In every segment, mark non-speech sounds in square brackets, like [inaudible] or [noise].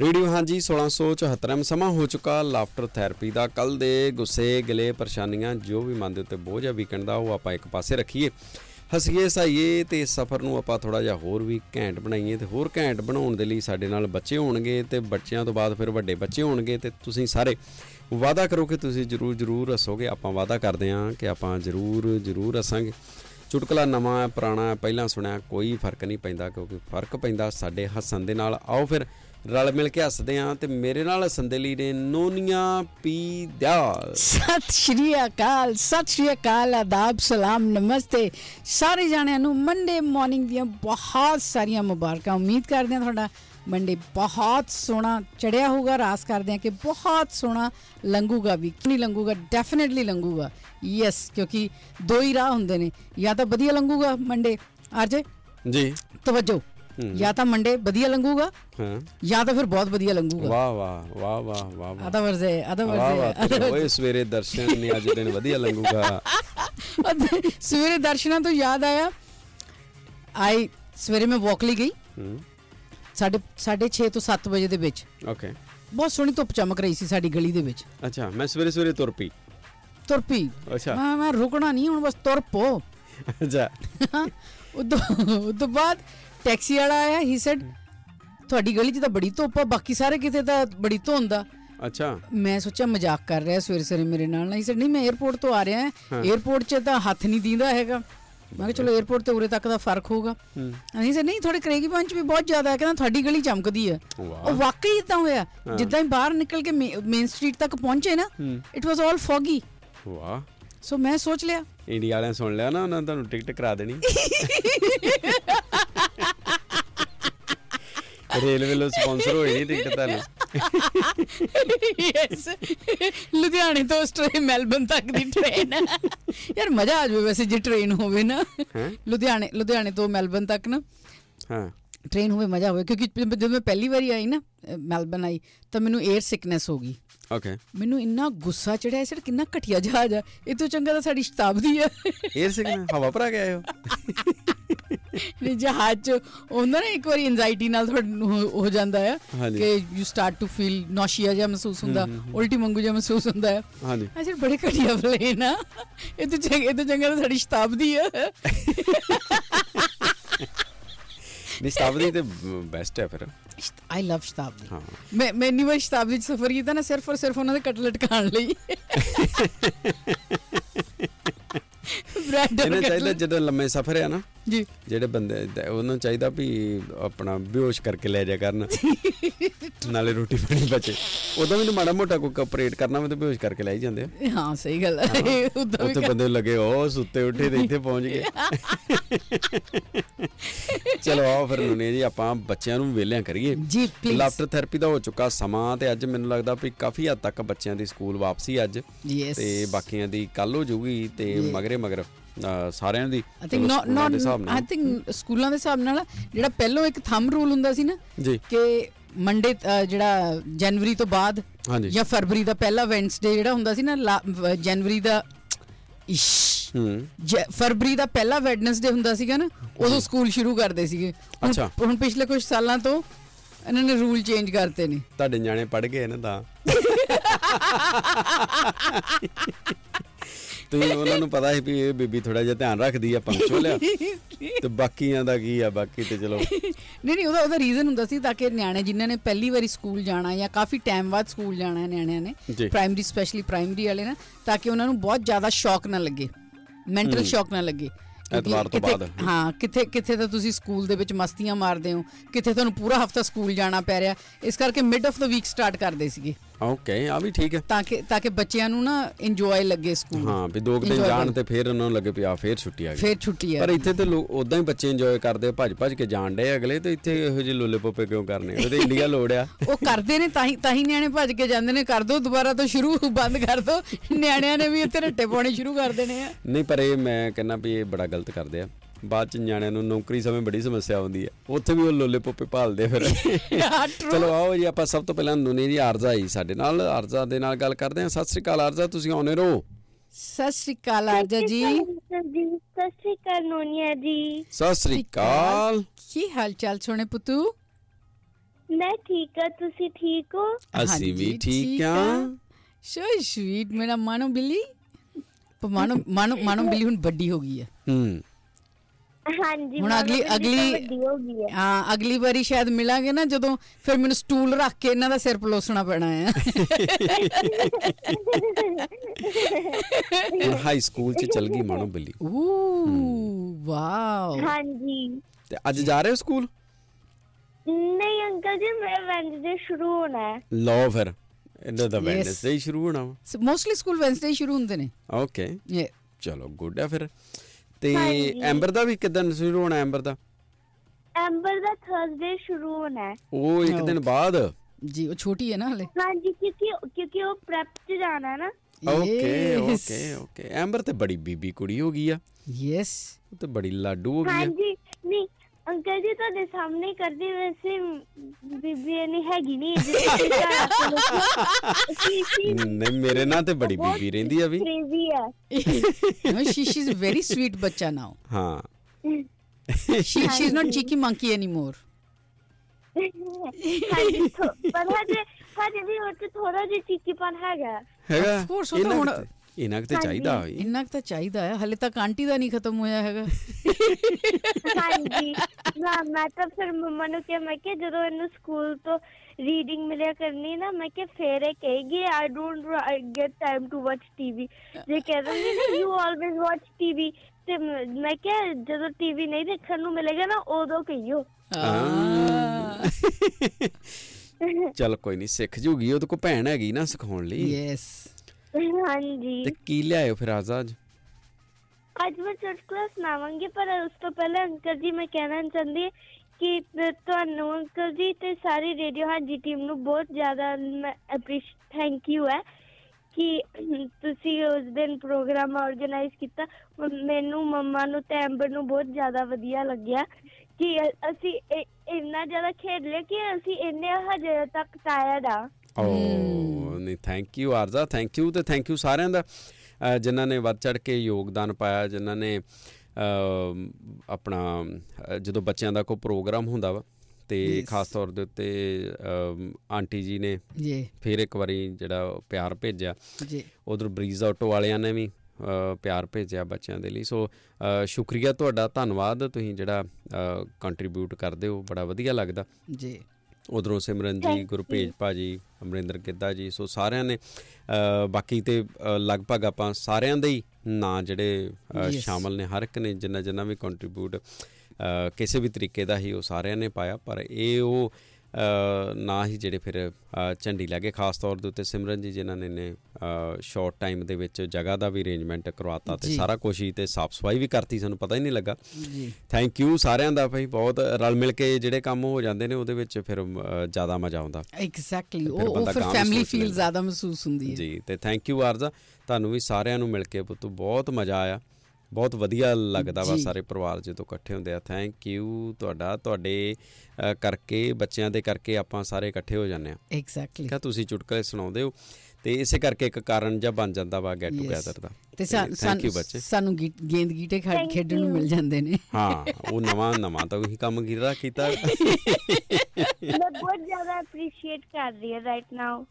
Radio, ਹਾਂਜੀ 1674 ਸਮਾਂ ਹੋ ਚੁੱਕਾ। ਲਾਫਟਰ ਥੈਰੇਪੀ ਦਾ ਕੱਲ ਦੇ ਗੁੱਸੇ, ਗਿਲੇ ਪਰੇਸ਼ਾਨੀਆਂ, ਜੋ ਵੀ ਮਨ ਦੇ ਉੱਤੇ ਬੋਝ ਆ ਵੀਕਐਂਡ ਦਾ, ਉਹ ਆਪਾਂ ਇੱਕ ਪਾਸੇ ਰੱਖੀਏ। ਹਸੀਏ, ਹਸਾਈਏ ਤੇ ਇਸ ਸਫ਼ਰ ਨੂੰ ਆਪਾਂ ਥੋੜਾ ਜਿਹਾ ਹੋਰ ਵੀ ਘੈਂਟ ਬਣਾਈਏ ਤੇ ਹੋਰ ਘੈਂਟ ਬਣਾਉਣ ਦੇ ਲਈ ਸਾਡੇ ਨਾਲ ਬੱਚੇ ਹੋਣਗੇ ਤੇ ਬੱਚਿਆਂ ਤੋਂ ਬਾਅਦ ਫਿਰ ਵੱਡੇ ਬੱਚੇ ਹੋਣਗੇ ਤੇ ਤੁਸੀਂ ਸਾਰੇ ਵਾਅਦਾ ਕਰੋ ਕਿ ਤੁਸੀਂ ਜਰੂਰ ਜਰੂਰ ਹੱਸੋਗੇ। ਆਪਾਂ ਵਾਅਦਾ ਕਰਦੇ ਹਾਂ ਕਿ ਆਪਾਂ ਜਰੂਰ ਜਰੂਰ ਹੱਸਾਂਗੇ। ਚੁਟਕਲਾ ਨਵਾਂ ਹੈ ਪੁਰਾਣਾ ਹੈ ਪਹਿਲਾਂ ਸੁਣਿਆ ਕੋਈ ਫ਼ਰਕ ਨਹੀਂ ਪੈਂਦਾ ਕਿਉਂਕਿ ਫ਼ਰਕ ਪੈਂਦਾ ਸਾਡੇ ਹੱਸਣ ਦੇ ਨਾਲ। ਆਓ ਫਿਰ ਰਲ ਮਿਲ ਕੇ ਹੱਸਦੇ ਆਂ ਤੇ ਮੇਰੇ ਨਾਲ ਲਈ ਨੇ ਨੋਨੀਆਂ ਪੀ ਦਿਆਲ। ਸਤਿ ਸ਼੍ਰੀ ਅਕਾਲ ਸਤਿ ਸ਼੍ਰੀ ਅਕਾਲ ਆਦਾਬ ਸਲਾਮ ਨਮਸਤੇ। ਸਾਰੇ ਜਾਣਿਆਂ ਨੂੰ ਮੰਡੇ ਮਾਰਨਿੰਗ ਦੀਆਂ ਬਹੁਤ ਸਾਰੀਆਂ ਮੁਬਾਰਕਾਂ। ਉਮੀਦ ਕਰਦੇ ਹਾਂ ਤੁਹਾਡਾ ਮੰਡੇ ਬਹੁਤ ਸੋਹਣਾ ਚੜਿਆ ਹੋਊਗਾ ਰਾਸ ਕਰਦੇ ਹਾਂ ਕਿ ਬਹੁਤ ਸੋਹਣਾ ਲੰਘੂਗਾ ਵੀ। ਨਹੀਂ ਲੰਘੂਗਾ ਡੈਫੀਨਿਟਲੀ ਲੰਘੂਗਾ। ਯੈਸ ਕਿਉਂਕਿ ਦੋ ਹੀ ਰਾਹ ਹੁੰਦੇ ਨੇ। ਜਾਂ ਤਾਂ ਵਧੀਆ ਲੰਘੂਗਾ ਮੰਡੇ ਆਰਜੇ? ਜੀ। ਤਵੱਜੋ। ਜਾਂ ਤਾਂ ਮੰਡੇ ਵਧੀਆ ਲੰਘੂਗਾ ਹਾਂ। ਜਾਂ ਤਾਂ ਫਿਰ ਬਹੁਤ ਵਧੀਆ ਲੰਘੂਗਾ। ਵਾਹ ਵਾਹ ਵਾਹ ਵਾਹ ਵਾਹ ਵਾਹ। ਅਦਰਵਾਇਜ਼ ਵਾਹ ਓਏ ਸਵੇਰੇ ਦਰਸ਼ਨ ਨੇ ਅੱਜ ਦਿਨ ਵਧੀਆ [laughs] ਅਤੇ ਸਵੇਰੇ ਦਰਸ਼ਨਾਂ ਤੋਂ ਯਾਦ ਆਇਆ ਆਈ ਸਵੇਰੇ ਮੈਂ ਵਾਕ ਲਈ ਗਈ। ਸਾਡੇ 6:30 ਤੋਂ 7 ਵਜੇ ਦੇ ਵਿੱਚ। ਓਕੇ ਬਹੁਤ ਸੋਹਣੀ ਧੁੱਪ ਚਮਕ ਰਹੀ ਸੀ ਸਾਡੀ ਗਲੀ ਦੇ ਵਿੱਚ। ਅੱਛਾ ਮੈਂ ਸਵੇਰੇ ਸਵੇਰੇ ਤੁਰ ਪਈ। ਤੁਰ ਪਈ ਅੱਛਾ। ਮੈਂ ਮੈਂ ਰੁਕਣਾ ਨਹੀਂ ਹੁਣ ਬਸ ਤੁਰ ਪੋ। ਅੱਛਾ। ਉਦੋਂ ਉਦੋਂ ਬਾਅਦ ਟੈਕਸੀ ਵਾਲਾ ਆਇਆ ਹੀ ਸੈਡ ਤੁਹਾਡੀ ਗਲੀ 'ਚ ਤਾਂ ਬੜੀ ਧੁੱਪ ਆ ਬਾਕੀ ਸਾਰੇ ਕਿਤੇ ਤਾਂ ਬੜੀ ਧੁੰਦ ਆ। ਅੱਛਾ। ਮੈਂ ਸੋਚਿਆ ਮਜ਼ਾਕ ਕਰ ਰਿਹਾ ਸਵੇਰੇ ਸਵੇਰੇ ਮੇਰੇ ਨਾਲ। ਨਹੀਂ ਸਰ ਨਹੀਂ ਮੈਂ 에어ਪੋਰਟ ਤੋਂ ਆ ਰਿਹਾ 에어ਪੋਰਟ 'ਚ ਤਾਂ ਹੱਥ ਨਹੀਂ ਦੀਂਦਾ ਹੈਗਾ। ਮੈਂ ਕਿਹਾ ਚਲੋ 에어ਪੋਰਟ ਤੇ ਉਰੇ ਤੱਕ ਦਾ ਫ਼ਰਕ ਹੋਊਗਾ। ਨਹੀਂ ਸਰ ਨਹੀਂ ਤੁਹਾਡੇ ਕਰੇਗੀ ਪੰਚ ਵੀ ਬਹੁਤ ਜ਼ਿਆਦਾ ਹੈ। ਕਹਿੰਦਾ ਤੁਹਾਡੀ ਗਲੀ ਚਮਕਦੀ ਹੈ। ਉਹ ਵਾਕਈ ਤਾਂ ਹੋਇਆ। ਜਿੱਦਾਂ ਹੀ ਬਾਹਰ ਨਿਕਲ ਕੇ ਮੇਨ ਸਟਰੀਟ ਤੱਕ ਪਹੁੰਚੇ ਨਾ ਇਟ ਵਾਸ ਆਲ ਫੌਗੀ ਵਾਹ। ਸੋ ਮੈਂ ਸੋਚ ਲਿਆ। ਇੰਡੀਆ ਵਾਲਿਆਂ ਸੁਣ ਲਿਆ ਨਾ ਉਹਨਾਂ ਤੁਹਾਨੂੰ ਟਿਕਟ ਕਰਾ ਦੇਣੀ। [laughs] ਰੇਲਵੇ ਲੋ ਸਪਾਂਸਰ ਹੋਈ ਨਹੀਂ ਟਿਕਟ ਤੁਹਾਨੂੰ? ਯੈਸ ਲੁਧਿਆਣੇ ਤੋਂ ਆਸਟ੍ਰੇਲੀਆ ਮੈਲਬਨ ਤੱਕ ਦੀ ਟ੍ਰੇਨ। ਯਾਰ ਮਜ਼ਾ ਆ ਜਾਵੇ ਵੈਸੇ ਜੇ ਟ੍ਰੇਨ ਹੋਵੇ ਨਾ? ਲੁਧਿਆਣੇ ਲੁਧਿਆਣੇ ਤੋਂ ਮੈਲਬਨ ਤੱਕ ਨਾ। ਹਾਂ। ਟ੍ਰੇਨ ਹੋਵੇ ਮਜ਼ਾ ਹੋਵੇ ਕਿਉਂਕਿ ਜਦੋਂ ਮੈਂ ਪਹਿਲੀ ਵਾਰੀ ਆਈ ਨਾ ਮੈਲਬਨ ਆਈ ਤਾਂ ਮੈਨੂੰ 에ਅਰ ਸਿਕਨੈਸ ਹੋ ਗਈ। ਓਕੇ ਮੈਨੂੰ ਇੰਨਾ ਗੁੱਸਾ ਚੜਿਆ ਇਸ ਕਿੰਨਾ ਘਟੀਆ ਜਹਾਜ਼ ਆ ਇਹ ਤੋਂ ਚੰਗਾ ਤਾਂ ਸਾਡੀ ਸ਼ਤਾਬਦੀ ਆ। 에ਅਰ ਸਿਗਨਲ ਹਵਾ ਭਰਾ ਕੇ ਆਏ ਹੋ ਨਹੀਂ ਜਹਾਜ਼ ਚ ਹੁੰਦਾ ਨਾ ਇੱਕ ਵਾਰੀ ਐਂਜ਼ਾਈਟੀ ਨਾਲ ਤੁਹਾਨੂੰ ਹੋ- ਜਾਂਦਾ ਹੈ। ਕਿ you start to feel nausea ਜਿਹਾ ਮਹਿਸੂਸ ਹੁੰਦਾ ਉਲਟੀ ਮੰਗੂ ਜਿਹਾ ਮਹਿਸੂਸ ਹੁੰਦਾ ਹੈ ਹਾਂਜੀ। ਅਜੇ ਬੜੇ ਘਟੀਆ ਪਲੇਨ ਆ। ਇਹ ਤੋਂ ਇਹ ਤੋਂ ਚੰਗਾ ਤਾਂ ਸਾਡੀ ਸ਼ਤਾਬਦੀ ਆ। ਨਹੀਂ ਸਤਾਬਦੀ ਤੇ ਬੈਸਟ ਹੈ ਫਿਰ। I love Shatabdi. ਮੈਂ ਮੈਂ ਇੰਨੀ ਵਾਰ ਸ਼ਤਾਬਦੀ ਚ ਸਫ਼ਰ ਕੀਤਾ ਨਾ ਸਿਰਫ ਔਰ ਸਿਰਫ ਉਹਨਾਂ ਦੇ ਕਟਲਟ ਖਾਣ ਲਈ। ਬ੍ਰੈਡ ਇਹਨਾਂ ਚਾਹੀਦਾ ਜਦੋਂ ਲੰਮੇ ਸਫ਼ਰ ਆ ਨਾ ਜੀ। ਜਿਹੜੇ ਬੰਦੇ ਉਹਨਾਂ ਨੂੰ ਚਾਹੀਦਾ ਵੀ ਆਪਣਾ ਬੇਹੋਸ਼ ਕਰਕੇ ਲੈ ਜਾ ਕਰਨ। ਨਾਲੇ ਰੋਟੀ ਪਾਣੀ ਬਚੇ। ਉਦੋਂ ਵੀ ਮਾੜਾ ਮੋਟਾ ਕੋਈ ਆਪਰੇਟ ਕਰਨਾ ਵੀ ਤਾਂ ਬੇਹੋਸ਼ ਕਰਕੇ ਲੈ ਹੀ ਜਾਂਦੇ ਹਾਂ ਸਹੀ ਗੱਲ ਹੈ। ਉਦਾਂ ਵੀ ਉੱਥੇ ਬੰਦੇ ਲੱਗੇ ਉਹ ਸੁੱਤੇ ਉੱਠੇ ਤੇ ਇੱਥੇ ਪਹੁੰਚ ਗਏ। [laughs] ਚਲੋ ਆਓ ਫਿਰ ਨੂਨੇ ਜੀ ਆਪਾਂ ਬੱਚਿਆਂ ਨੂੰ ਵੇਲਿਆਂ ਕਰੀਏ। ਜੀ ਪਲੀਜ਼ ਲਾਫਟਰ ਥੈਰੇਪੀ ਦਾ ਹੋ ਚੁੱਕਾ ਸਮਾਂ ਤੇ ਅੱਜ ਮੈਨੂੰ ਲੱਗਦਾ ਵੀ ਕਾਫੀ ਹੱਦ ਤੱਕ ਬੱਚਿਆਂ ਦੀ ਸਕੂਲ ਵਾਪਸੀ ਅੱਜ। ਤੇ ਬਾਕੀਆਂ ਦੀ ਕੱਲ ਹੋ ਜੂਗੀ ਤੇ. ਮਗਰੇ ਮਗਰ ਸਾਰਿਆਂ ਦੀ। I think not. I think ਸਕੂਲਾਂ ਦੇ ਹਿਸਾਬ ਨਾਲ ਜਿਹੜਾ ਪਹਿਲਾਂ ਇੱਕ ਥੰਬ ਰੂਲ ਹੁੰਦਾ ਸੀ ਨਾ ਜੀ। ਕਿ ਮੰਡੇ ਜਿਹੜਾ ਜਨਵਰੀ ਤੋਂ ਬਾਅਦ ਹਾਂਜੀ। ਜਾਂ ਫਰਵਰੀ ਦਾ ਪਹਿਲਾ ਵੈਂਸਡੇ ਜਿਹੜਾ ਹੁੰਦਾ ਸੀ ਨਾ ਜਨਵਰੀ ਦਾ ਇਸ਼। ਫਰਵਰੀ ਦਾ ਪਹਿਲਾ ਵੈਡਨਸਡੇ ਹੁੰਦਾ ਸੀਗਾ ਨਾ ਉਦੋਂ ਸਕੂਲ ਸ਼ੁਰੂ ਕਰਦੇ ਸੀਗੇ। ਅੱਛਾ। ਹੁਣ ਪਿਛਲੇ ਕੁਝ ਸਾਲਾਂ ਤੋਂ ਇਹਨਾਂ ਨੇ ਰੂਲ ਚੇਂਜ ਕਰਤੇ ਨੇ। ਤੁਹਾਡੇ ਨਿਆਣੇ ਪੜ ਗਏ ਨਾ ਤਾਂ। [laughs] ਤੁਸੀਂ ਉਹਨਾਂ ਨੂੰ ਪਤਾ ਸੀ ਵੀ ਇਹ ਬੀਬੀ ਥੋੜਾ ਜਿਹਾ ਧਿਆਨ ਰੱਖਦੀ ਆ ਪੰਕਚੁਅਲ ਆ। [laughs] ਤੇ ਬਾਕੀਆਂ ਦਾ ਕੀ ਆ ਬਾਕੀ ਤੇ ਚਲੋ। ਨਹੀਂ ਨਹੀਂ ਉਹਦਾ ਉਹਦਾ ਰੀਜ਼ਨ ਹੁੰਦਾ ਸੀ ਤਾਂ ਕਿ ਨਿਆਣੇ ਜਿਨ੍ਹਾਂ ਨੇ ਪਹਿਲੀ ਵਾਰੀ ਸਕੂਲ ਜਾਣਾ ਜਾਂ ਕਾਫੀ ਟਾਈਮ ਬਾਅਦ ਸਕੂਲ ਜਾਣਾ ਹੈ ਨਿਆਣਿਆਂ ਨੇ। ਪ੍ਰਾਇਮਰੀ ਸਪੈਸ਼ਲੀ ਪ੍ਰਾਇਮਰੀ ਵਾਲੇ ਨਾ ਤਾਂ ਕਿ ਉਹਨਾਂ ਨੂੰ ਬਹੁਤ ਜ਼ਿਆਦਾ ਸ਼ੌਕ ਨਾ ਲੱਗੇ ਮੈਂਟਲ ਸ਼ੌਕ ਨਾ ਲੱਗੇ। ਐਤਵਾਰ ਤੋਂ ਬਾਅਦ। ਹਾਂ ਕਿੱਥੇ ਕਿੱਥੇ ਤਾਂ ਤੁਸੀਂ ਸਕੂਲ ਦੇ ਵਿੱਚ ਮਸਤੀਆਂ ਮਾਰਦੇ ਹੋ ਕਿੱਥੇ ਤੁਹਾਨੂੰ ਪੂਰਾ ਹਫਤਾ ਸਕੂਲ ਜਾਣਾ ਪੈ ਰਿਹਾ। ਇਸ ਕਰਕੇ mid of the week start ਕਰਦੇ ਸੀਗੇ। ਓਕੇ ਆ ਵੀ ਠੀਕ ਹੈ। ਤਾਂ ਕਿ ਤਾਂ ਕਿ ਬੱਚਿਆਂ ਨੂੰ ਨਾ ਇੰਜੋਏ ਲੱਗੇ ਸਕੂਲ ਹਾਂ ਵੀ ਦੋ ਦਿਨ ਜਾਣ। ਤੇ ਫਿਰ ਉਹਨਾਂ ਨੂੰ ਲੱਗੇ ਵੀ ਆ ਫੇਰ ਛੁੱਟੀ ਆ ਗਈ। ਫਿਰ ਛੁੱਟੀ ਪਰ ਆ ਇੱਥੇ ਤੇ ਲੋਕ ਉਦਾਂ ਹੀ ਬੱਚੇ ਇੰਜੋਏ ਕਰਦੇ ਭੱਜ ਭੱਜ ਕੇ ਜਾਣ ਡੇ ਅਗਲੇ ਤੇ ਇੱਥੇ ਇਹੋ ਜਿਹੇ ਲੋਲੇ ਪੋਪੇ ਕਿਉਂ ਕਰਨੇ ਉਹਦੇ ਇੰਡੀਆ ਲੋੜ ਆ। [laughs] ਉਹ ਕਰਦੇ ਨੇ ਤਾਂ ਹੀ ਤਾਂ ਹੀ ਨਿਆਣੇ ਭੱਜ ਕੇ ਜਾਂਦੇ ਨੇ ਕਰ ਦੋ ਦੁਬਾਰਾ ਤੋਂ ਸ਼ੁਰੂ ਬੰਦ ਕਰ ਦੋ। ਨਿਆਣਿਆਂ ਨੇ ਵੀ ਉੱਥੇ ਰੱਟੇ ਪਾਉਣੇ ਸ਼ੁਰੂ ਕਰ ਦੇਣੇ ਆ। ਨਹੀਂ ਪਰ ਇਹ ਮੈਂ ਕਹਿੰਦਾ ਵੀ ਇਹ ਬੜਾ ਗਲਤ ਕਰਦੇ ਆ। ਬਾਅਦ ਚ ਨਿਆਣਿਆਂ ਨੂੰ ਨੌਕਰੀ ਸਮੇਂ ਬੜੀ ਸਮੱਸਿਆ ਆਉਂਦੀ ਹੈ। ਉੱਥੇ ਵੀ ਉਹ ਲੋਲੇ ਪੋਪੇ ਭਾਲਦੇ ਫਿਰ. ਚਲੋ ਆਓ ਜੀ ਆਪਾਂ ਸਭ ਤੋਂ ਪਹਿਲਾਂ ਨੂਨੀ ਦੀ ਆਰਜ਼ਾ ਆਈ ਸਾਡੇ ਨਾਲ। ਆਰਜ਼ਾ ਦੇ ਨਾਲ ਗੱਲ ਕਰਦੇ ਹਾਂ। ਸਤਿ ਸ੍ਰੀ ਅਕਾਲ ਆਰਜ਼ਾ ਤੁਸੀਂ ਆਉਨੇ ਰਹੋ। ਸਤਿ ਸ਼੍ਰੀ ਅਕਾਲ ਆਰਜਾ ਜੀ। ਜੀ ਸਤਿ ਸ਼੍ਰੀ ਅਕਾਲ ਨੋਨੀਆ ਜੀ। ਸਤਿ ਸ੍ਰੀ ਅਕਾਲ। ਕੀ ਹਾਲ ਚਾਲ ਸੋਹਣੇ ਪੁੱਤੂ? ਮੈਂ ਠੀਕ ਆ ਤੁਸੀਂ ਠੀਕ ਹੋ? ਅਸੀਂ ਵੀ ਠੀਕ ਆ ਸੋ ਸਵੀਟ ਮੇਰਾ ਮਾਨੋ ਬਿੱਲੀ। ਪਰ ਮਾਨੋ ਮਾਨੋ ਮਾਨੋ ਬਿੱਲੀ ਹੁਣ ਵੱਡੀ ਹੋ ਗਈ ਹੈ। ਹੂੰ। ਹਾਂਜੀ ਹੁਣ ਅਗਲੀ- ਅਗਲੀ- ਹੋ ਹੈ। ਹਾਂ ਅਗਲੀ ਵਾਰੀ ਸ਼ਾਇਦ ਮਿਲਾਂਗੇ ਨਾ ਜਦੋਂ ਫਿਰ ਮੈਨੂੰ ਸਟੂਲ ਰੱਖ ਕੇ ਇਹਨਾਂ ਦਾ ਸਿਰ ਪਲੋਸਣਾ ਪੈਣਾ ਹੈ। ਹਾਈ ਸਕੂਲ ਚ ਚਲ ਗਈ ਮਾਣੋ ਬਿੱਲੀ। Oh wow. ਹਾਂਜੀ। ਤੇ ਅੱਜ ਜਾ ਰਹੇ ਹੋ ਸਕੂਲ? ਨਹੀਂ ਅੰਕਲ ਜੀ ਮੇਰਾ ਵੈਨਸਡੇ ਸ਼ੁਰੂ ਹੋਣਾ ਹੈ। ਲਓ ਫਿਰ ਇਹਨਾਂ ਦਾ ਹੀ ਸ਼ੁਰੂ ਹੋਣਾ ਮੋਸਟਲੀ ਸਕੂਲ ਵੈਂਸਡੇ ਸ਼ੁਰੂ ਹੁੰਦੇ ਨੇ। ਓਕੇ ਚਲੋ ਗੁੱਡ ਆ ਫਿਰ। ਤੇ ਹਾਂਜੀ। ਐਂਬਰ ਦਾ ਵੀ ਕਿਦਾਂ ਸ਼ੁਰੂ ਹੋਣਾ ਐਂਬਰ ਦਾ? ਐਂਬਰ ਦਾ ਥਰਸਡੇ ਸ਼ੁਰੂ ਹੋਣਾ ਹੈ। ਉਹ ਇੱਕ ਦਿਨ ਬਾਅਦ? ਜੀ ਉਹ ਛੋਟੀ ਹੈ ਨਾ ਹਲੇ। ਹਾਂਜੀ ਕਿਉਂਕਿ ਕਿਉਂਕਿ ਉਹ ਪ੍ਰੈਪ ਚ ਜਾਣਾ ਹੈ ਨਾ। ਓਕੇ. Okay okay. ਐਂਬਰ ਤੇ ਬੜੀ ਬੀਬੀ ਕੁੜੀ ਹੋ ਗਈ ਆ। ਯੈਸ ਉਹ ਤੇ ਬੜੀ ਲਾਡੂ ਹੋ ਗਈ ਆ। ਹਾਂਜੀ। ਨਹੀਂ ਅੰਕਲ ਜੀ ਤੁਹਾਡੇ ਸਾਹਮਣੇ ਹੀ ਕਰਦੀ ਵੈਸੇ ਬੀਬੀ ਨਹੀਂ ਹੈਗੀ ਨਹੀਂ ਜੀ ਨਹੀਂ ਮੇਰੇ ਨਾਲ ਤੇ ਬੜੀ ਬੀਬੀ ਰਹਿੰਦੀ ਆ ਵੀ। ਕ੍ਰੇਜ਼ੀ ਹੈ no she she's a very sweet ਬੱਚਾ now. ਹਾਂ। She she's not cheeky monkey anymore. ਹਾਂਜੀ ਥੋ- ਪਰ ਹਜੇ ਹਜੇ ਵੀ ਉਹ ਚ ਥੋੜਾ ਜਿਹਾ ਚੀਕੀਪਨ ਹੈਗਾ। ਹੈਗਾ? Of course, ਉਹ ਤਾਂ ਹੁਣ- ਤੇ- ਇਹਨਾਂ ਕੁ ਤੇ। ਚਾਹੀਦਾ ਹੋਈ ਇੰਨਾ ਕੁ ਤਾਂ ਚਾਹੀਦਾ ਹੈ ਹਲੇ ਤੱਕ ਆਂਟੀ ਦਾ ਨਹੀਂ ਖਤਮ ਹੋਇਆ ਹੈਗਾ। ਹਾਂਜੀ। ਨਾ ਮੈਂ ਤਾਂ ਫਿਰ ਮੰਮਾ ਨੂੰ ਕਿਹਾ ਮੈਂ ਕਿ ਜਦੋਂ ਇਹਨੂੰ ਸਕੂਲ ਤੋਂ ਰੀਡਿੰਗ ਮਿਲਿਆ ਕਰਨੀ ਨਾ ਮੈਂ ਕਿ ਫੇਰ ਇਹ ਕਹੇਗੀ I don't get time to watch TV ਜੇ ਕਹਿ ਦਿੰਦੀ ਨਾ ਯੂ ਆਲਵੇਜ਼ ਵਾਚ ਟੀਵੀ ਤੇ ਮ- ਮੈਂ ਕਿਹਾ ਜਦੋਂ ਟੀਵੀ ਨਹੀਂ ਦੇਖਣ ਨੂੰ ਮਿਲੇਗਾ ਨਾ ਉਦੋਂ ਕਹੀਓ। Ah. [laughs] ਚਲ ਕੋਈ ਨਹੀਂ ਸਿੱਖ ਜੂਗੀ ਉਹਦੇ ਕੋ ਭੈਣ ਹੈਗੀ ਨਾ ਸਿਖਾਉਣ ਲਈ। ਯੈਸ ਹਾਂਜੀ। ਤੇ ਕੀ ਲਿਆਇਓ ਫਿਰ ਆਜ਼ਾਦ ਅੱਜ? ਮੈਂ ਚਰਚ ਕਲਾਸ ਨਾਵਾਂਗੀ ਪਰ ਉਸ ਤੋਂ ਪਹਿਲਾਂ ਅੰਕਲ ਜੀ ਮੈਂ ਕਹਿਣਾ ਚਾਹੁੰਦੀ ਕਿ ਤੁਹਾਨੂੰ ਅੰਕਲ ਜੀ ਤੇ ਸਾਰੀ ਰੇਡੀਓ ਹਾਂਜੀ ਟੀਮ ਨੂੰ ਬਹੁਤ ਜ਼ਿਆਦਾ ਅਪਰੀਸ਼ ਥੈਂਕ ਯੂ ਹੈ ਕਿ ਤੁਸੀਂ ਉਸ ਦਿਨ ਪ੍ਰੋਗਰਾਮ ਆਰਗੇਨਾਈਜ਼ ਕੀਤਾ। ਮੈਨੂੰ ਮੰਮਾ ਨੂੰ ਤੇ ਐਂਬਰ ਨੂੰ ਬਹੁਤ ਜ਼ਿਆਦਾ ਵਧੀਆ ਲੱਗਿਆ ਕਿ ਅਸੀਂ ਇੰਨਾ ਜ਼ਿਆਦਾ ਖੇਡ ਲਿਆ ਕਿ ਅਸੀਂ ਇੰਨੇ ਹਜੇ ਤੱਕ ਟਾਇਰਡ ਆ ਓ ਨਹੀਂ thank you Arza thank you ਤੇ ਥੈਂਕ ਯੂ ਸਾਰਿਆਂ ਦਾ ਜਿਨ੍ਹਾਂ ਨੇ ਵੱਧ ਚੜ ਕੇ ਯੋਗਦਾਨ ਪਾਇਆ ਜਿਨ੍ਹਾਂ ਨੇ ਆਪਣਾ ਜਦੋਂ ਬੱਚਿਆਂ ਦਾ ਕੋਈ ਪ੍ਰੋਗਰਾਮ ਹੁੰਦਾ ਵਾ ਤੇ. ਖਾਸ ਤੌਰ ਦੇ ਉੱਤੇ ਆਂਟੀ ਜੀ ਨੇ ਜੀ। ਫਿਰ ਇੱਕ ਵਾਰੀ ਜਿਹੜਾ ਪਿਆਰ ਭੇਜਿਆ। ਜੀ। ਉਧਰ ਬਰੀਜ਼ ਆਟੋ ਵਾਲਿਆਂ ਨੇ ਵੀ ਪਿਆਰ ਭੇਜਿਆ ਬੱਚਿਆਂ ਦੇ ਲਈ। ਸੋ ਸ਼ੁਕਰੀਆ ਤੁਹਾਡਾ ਧੰਨਵਾਦ। ਤੁਸੀਂ ਜਿਹੜਾ ਕੰਟਰੀਬਿਊਟ ਕਰਦੇ ਹੋ ਬੜਾ ਵਧੀਆ ਲੱਗਦਾ। ਜੀ। ਉਧਰੋਂ ਸਿਮਰਨ ਜੀ. ਗੁਰਪੇਜ ਭਾਜੀ ਅਮਰਿੰਦਰ ਗਿੱਧਾ ਜੀ ਸੋ ਸਾਰਿਆਂ ਨੇ ਬਾਕੀ ਤੇ ਲਗਭਗ ਆਪਾਂ ਸਾਰਿਆਂ ਦੇ ਹੀ ਨਾਂ ਜਿਹੜੇ. ਸ਼ਾਮਲ ਨੇ ਹਰ ਇੱਕ ਨੇ ਜਿੰਨਾ ਜਿੰਨਾ ਵੀ ਕੰਟਰੀਬਿਊਟ ਕਿਸੇ ਵੀ ਤਰੀਕੇ ਦਾ ਹੀ ਉਹ ਸਾਰਿਆਂ ਨੇ ਪਾਇਆ ਪਰ ਇਹ ਉਹ ਨਾ ਹੀ ਜਿਹੜੇ ਫਿਰ ਝੰਡੀ ਲੈ ਕੇ ਖਾਸ ਤੌਰ ਦੇ ਉੱਤੇ ਸਿਮਰਨ ਜੀ ਜਿਨ੍ਹਾਂ ਨੇ ਨੇ ਸ਼ਾਰਟ ਟਾਈਮ ਦੇ ਵਿੱਚ ਜਗ੍ਹਾ ਦਾ ਵੀ ਅਰੇਂਜਮੈਂਟ ਕਰਵਾਤਾ ਤੇ। ਸਾਰਾ ਕੁਝ ਹੀ ਤੇ ਸਾਫ਼ ਸਫ਼ਾਈ ਵੀ ਕਰਤੀ ਸਾਨੂੰ ਪਤਾ ਹੀ ਨਹੀਂ ਲੱਗਾ। ਜੀ। ਥੈਂਕ ਯੂ ਸਾਰਿਆਂ ਦਾ ਭਾਈ ਬਹੁਤ ਰਲ ਮਿਲ ਕੇ ਜਿਹੜੇ ਕੰਮ ਹੋ ਜਾਂਦੇ ਨੇ ਉਹਦੇ ਵਿੱਚ ਫਿਰ ਜ਼ਿਆਦਾ ਮਜ਼ਾ ਆਉਂਦਾ। ਐਗਜ਼ੈਕਟਲੀ ਉਹ ਫਿਰ ਫੈਮਿਲੀ ਫੀਲ। ਜ਼ਿਆਦਾ ਮਹਿਸੂਸ ਹੁੰਦੀ ਹੈ। ਜੀ ਤੇ ਥੈਂਕ ਯੂ ਆਰਜ਼ਾ। ਤੁਹਾਨੂੰ ਵੀ ਸਾਰਿਆਂ ਨੂੰ ਮਿਲ ਕੇ ਪੁੱਤ ਬਹੁਤ ਮਜ਼ਾ ਆਇਆ। ਬਹੁਤ ਵਧੀਆ ਲੱਗਦਾ ਵਾ ਜੀ। ਸਾਰੇ ਪਰਿਵਾਰ ਜਦੋਂ ਇਕੱਠੇ ਹੁੰਦੇ ਆ। ਥੈਂਕ ਯੂ ਤੁਹਾਡਾ ਤੁਹਾਡੇ ਕਰਕੇ ਬੱਚਿਆਂ ਦੇ ਕਰਕੇ ਆਪਾਂ ਸਾਰੇ ਇਕੱਠੇ ਹੋ ਜਾਂਦੇ ਆ। ਐਗਜ਼ੈਕਟਲੀ ਕਿਹਾ ਤੁਸੀਂ ਚੁਟਕਲੇ ਸੁਣਾਉਂਦੇ ਹੋ? ਤੇ ਇਸੇ ਕਰਕੇ ਇੱਕ ਕਾਰਨ ਜਿਹਾ ਬਣ ਜਾਂਦਾ ਵਾ ਗੈਟ. ਟੂਗੇਦਰ ਦਾ। ਤੇ ਥੈਂਕ ਸਾਨੂੰ ਯੂ ਬੱਚੇ। ਸਾਨੂੰ ਗੇਂਦ ਗੀਟੇ ਖੇਡਣ ਨੂੰ. ਮਿਲ ਜਾਂਦੇ ਨੇ। ਹਾਂ ਉਹ ਨਵਾਂ ਨਵਾਂ ਤਾਂ ਉਹੀ ਕੰਮ ਕੀਤਾ ਕੀਤਾ। ਮੈਂ ਬਹੁਤ ਜ਼ਿਆਦਾ ਅਪਰੀਸ਼ੀਏਟ ਕਰ ਰਹੀ ਹਾਂ right now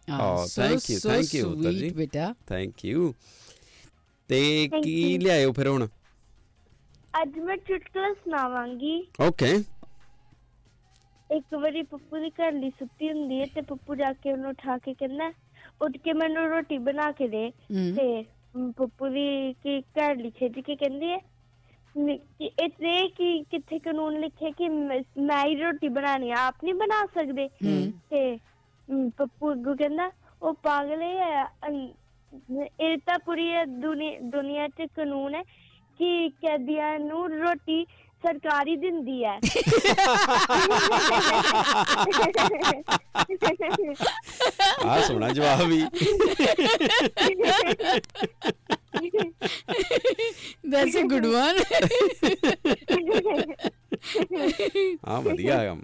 you, thank you, ਉੱਤਰ ਜੀ। ਬੇਟਾ। ਥੈਂਕ ਯੂ ਤੇ ਕੀ. ਲਿਆਇਓ ਫਿਰ ਹੁਣ? ਅੱਜ ਮੈਂ ਚੁਟਕਲਾ ਸੁਣਾਵਾਂਗੀ। ਓਕੇ ਇੱਕ ਵਾਰੀ ਪੱਪੂ ਦੀ ਘਰ ਲਈ ਸੁੱਤੀ ਹੁੰਦੀ ਹੈ ਤੇ ਪੱਪੂ ਜਾ ਕੇ ਉਹਨੂੰ ਉਠਾ ਕੇ ਕਹਿੰਦਾ ਉੱਠ ਕੇ ਮੈਨੂੰ ਰੋਟੀ ਬਣਾ ਕੇ ਦੇ। ਹਮ। ਤੇ ਮ, ਪੱਪੂ ਦੀ ਕੀ ਘਰ ਲਈ ਖਿੱਚ ਕੇ ਕਹਿੰਦੀ ਹੈ ਨੀ- ਕਿ ਇਤਨੇ ਕਿ ਕਿੱਥੇ ਕਾਨੂੰਨ ਲਿਖੇ ਕਿ ਮੈਂ ਮੈਂ ਹੀ ਰੋਟੀ ਬਣਾਣੀ ਆ, ਆਪ ਨਹੀਂ ਬਣਾ ਸਕਦੇ। ਤੇ ਮ, ਪੱਪੂ ਅੱਗੋਂ ਕਹਿੰਦਾ ਉਹ ਪਾਗਲ ਹੈ ਅੰ- ਇਹ ਤਾਂ ਪੂਰੀ ਦੁਨੀਆ ਦੁਨੀਆ 'ਚ ਕਾਨੂੰਨ ਹੈ ਕਿ ਕੈਦੀਆਂ ਨੂੰ ਰੋਟੀ ਸਰਕਾਰ ਦਿੰਦੀ ਹੈ ਆ ਸੋਹਣਾ ਜਵਾਬ ਵੀ। That's a good one. [laughs] ਹਾਂ ਵਧੀਆ ਕੰਮ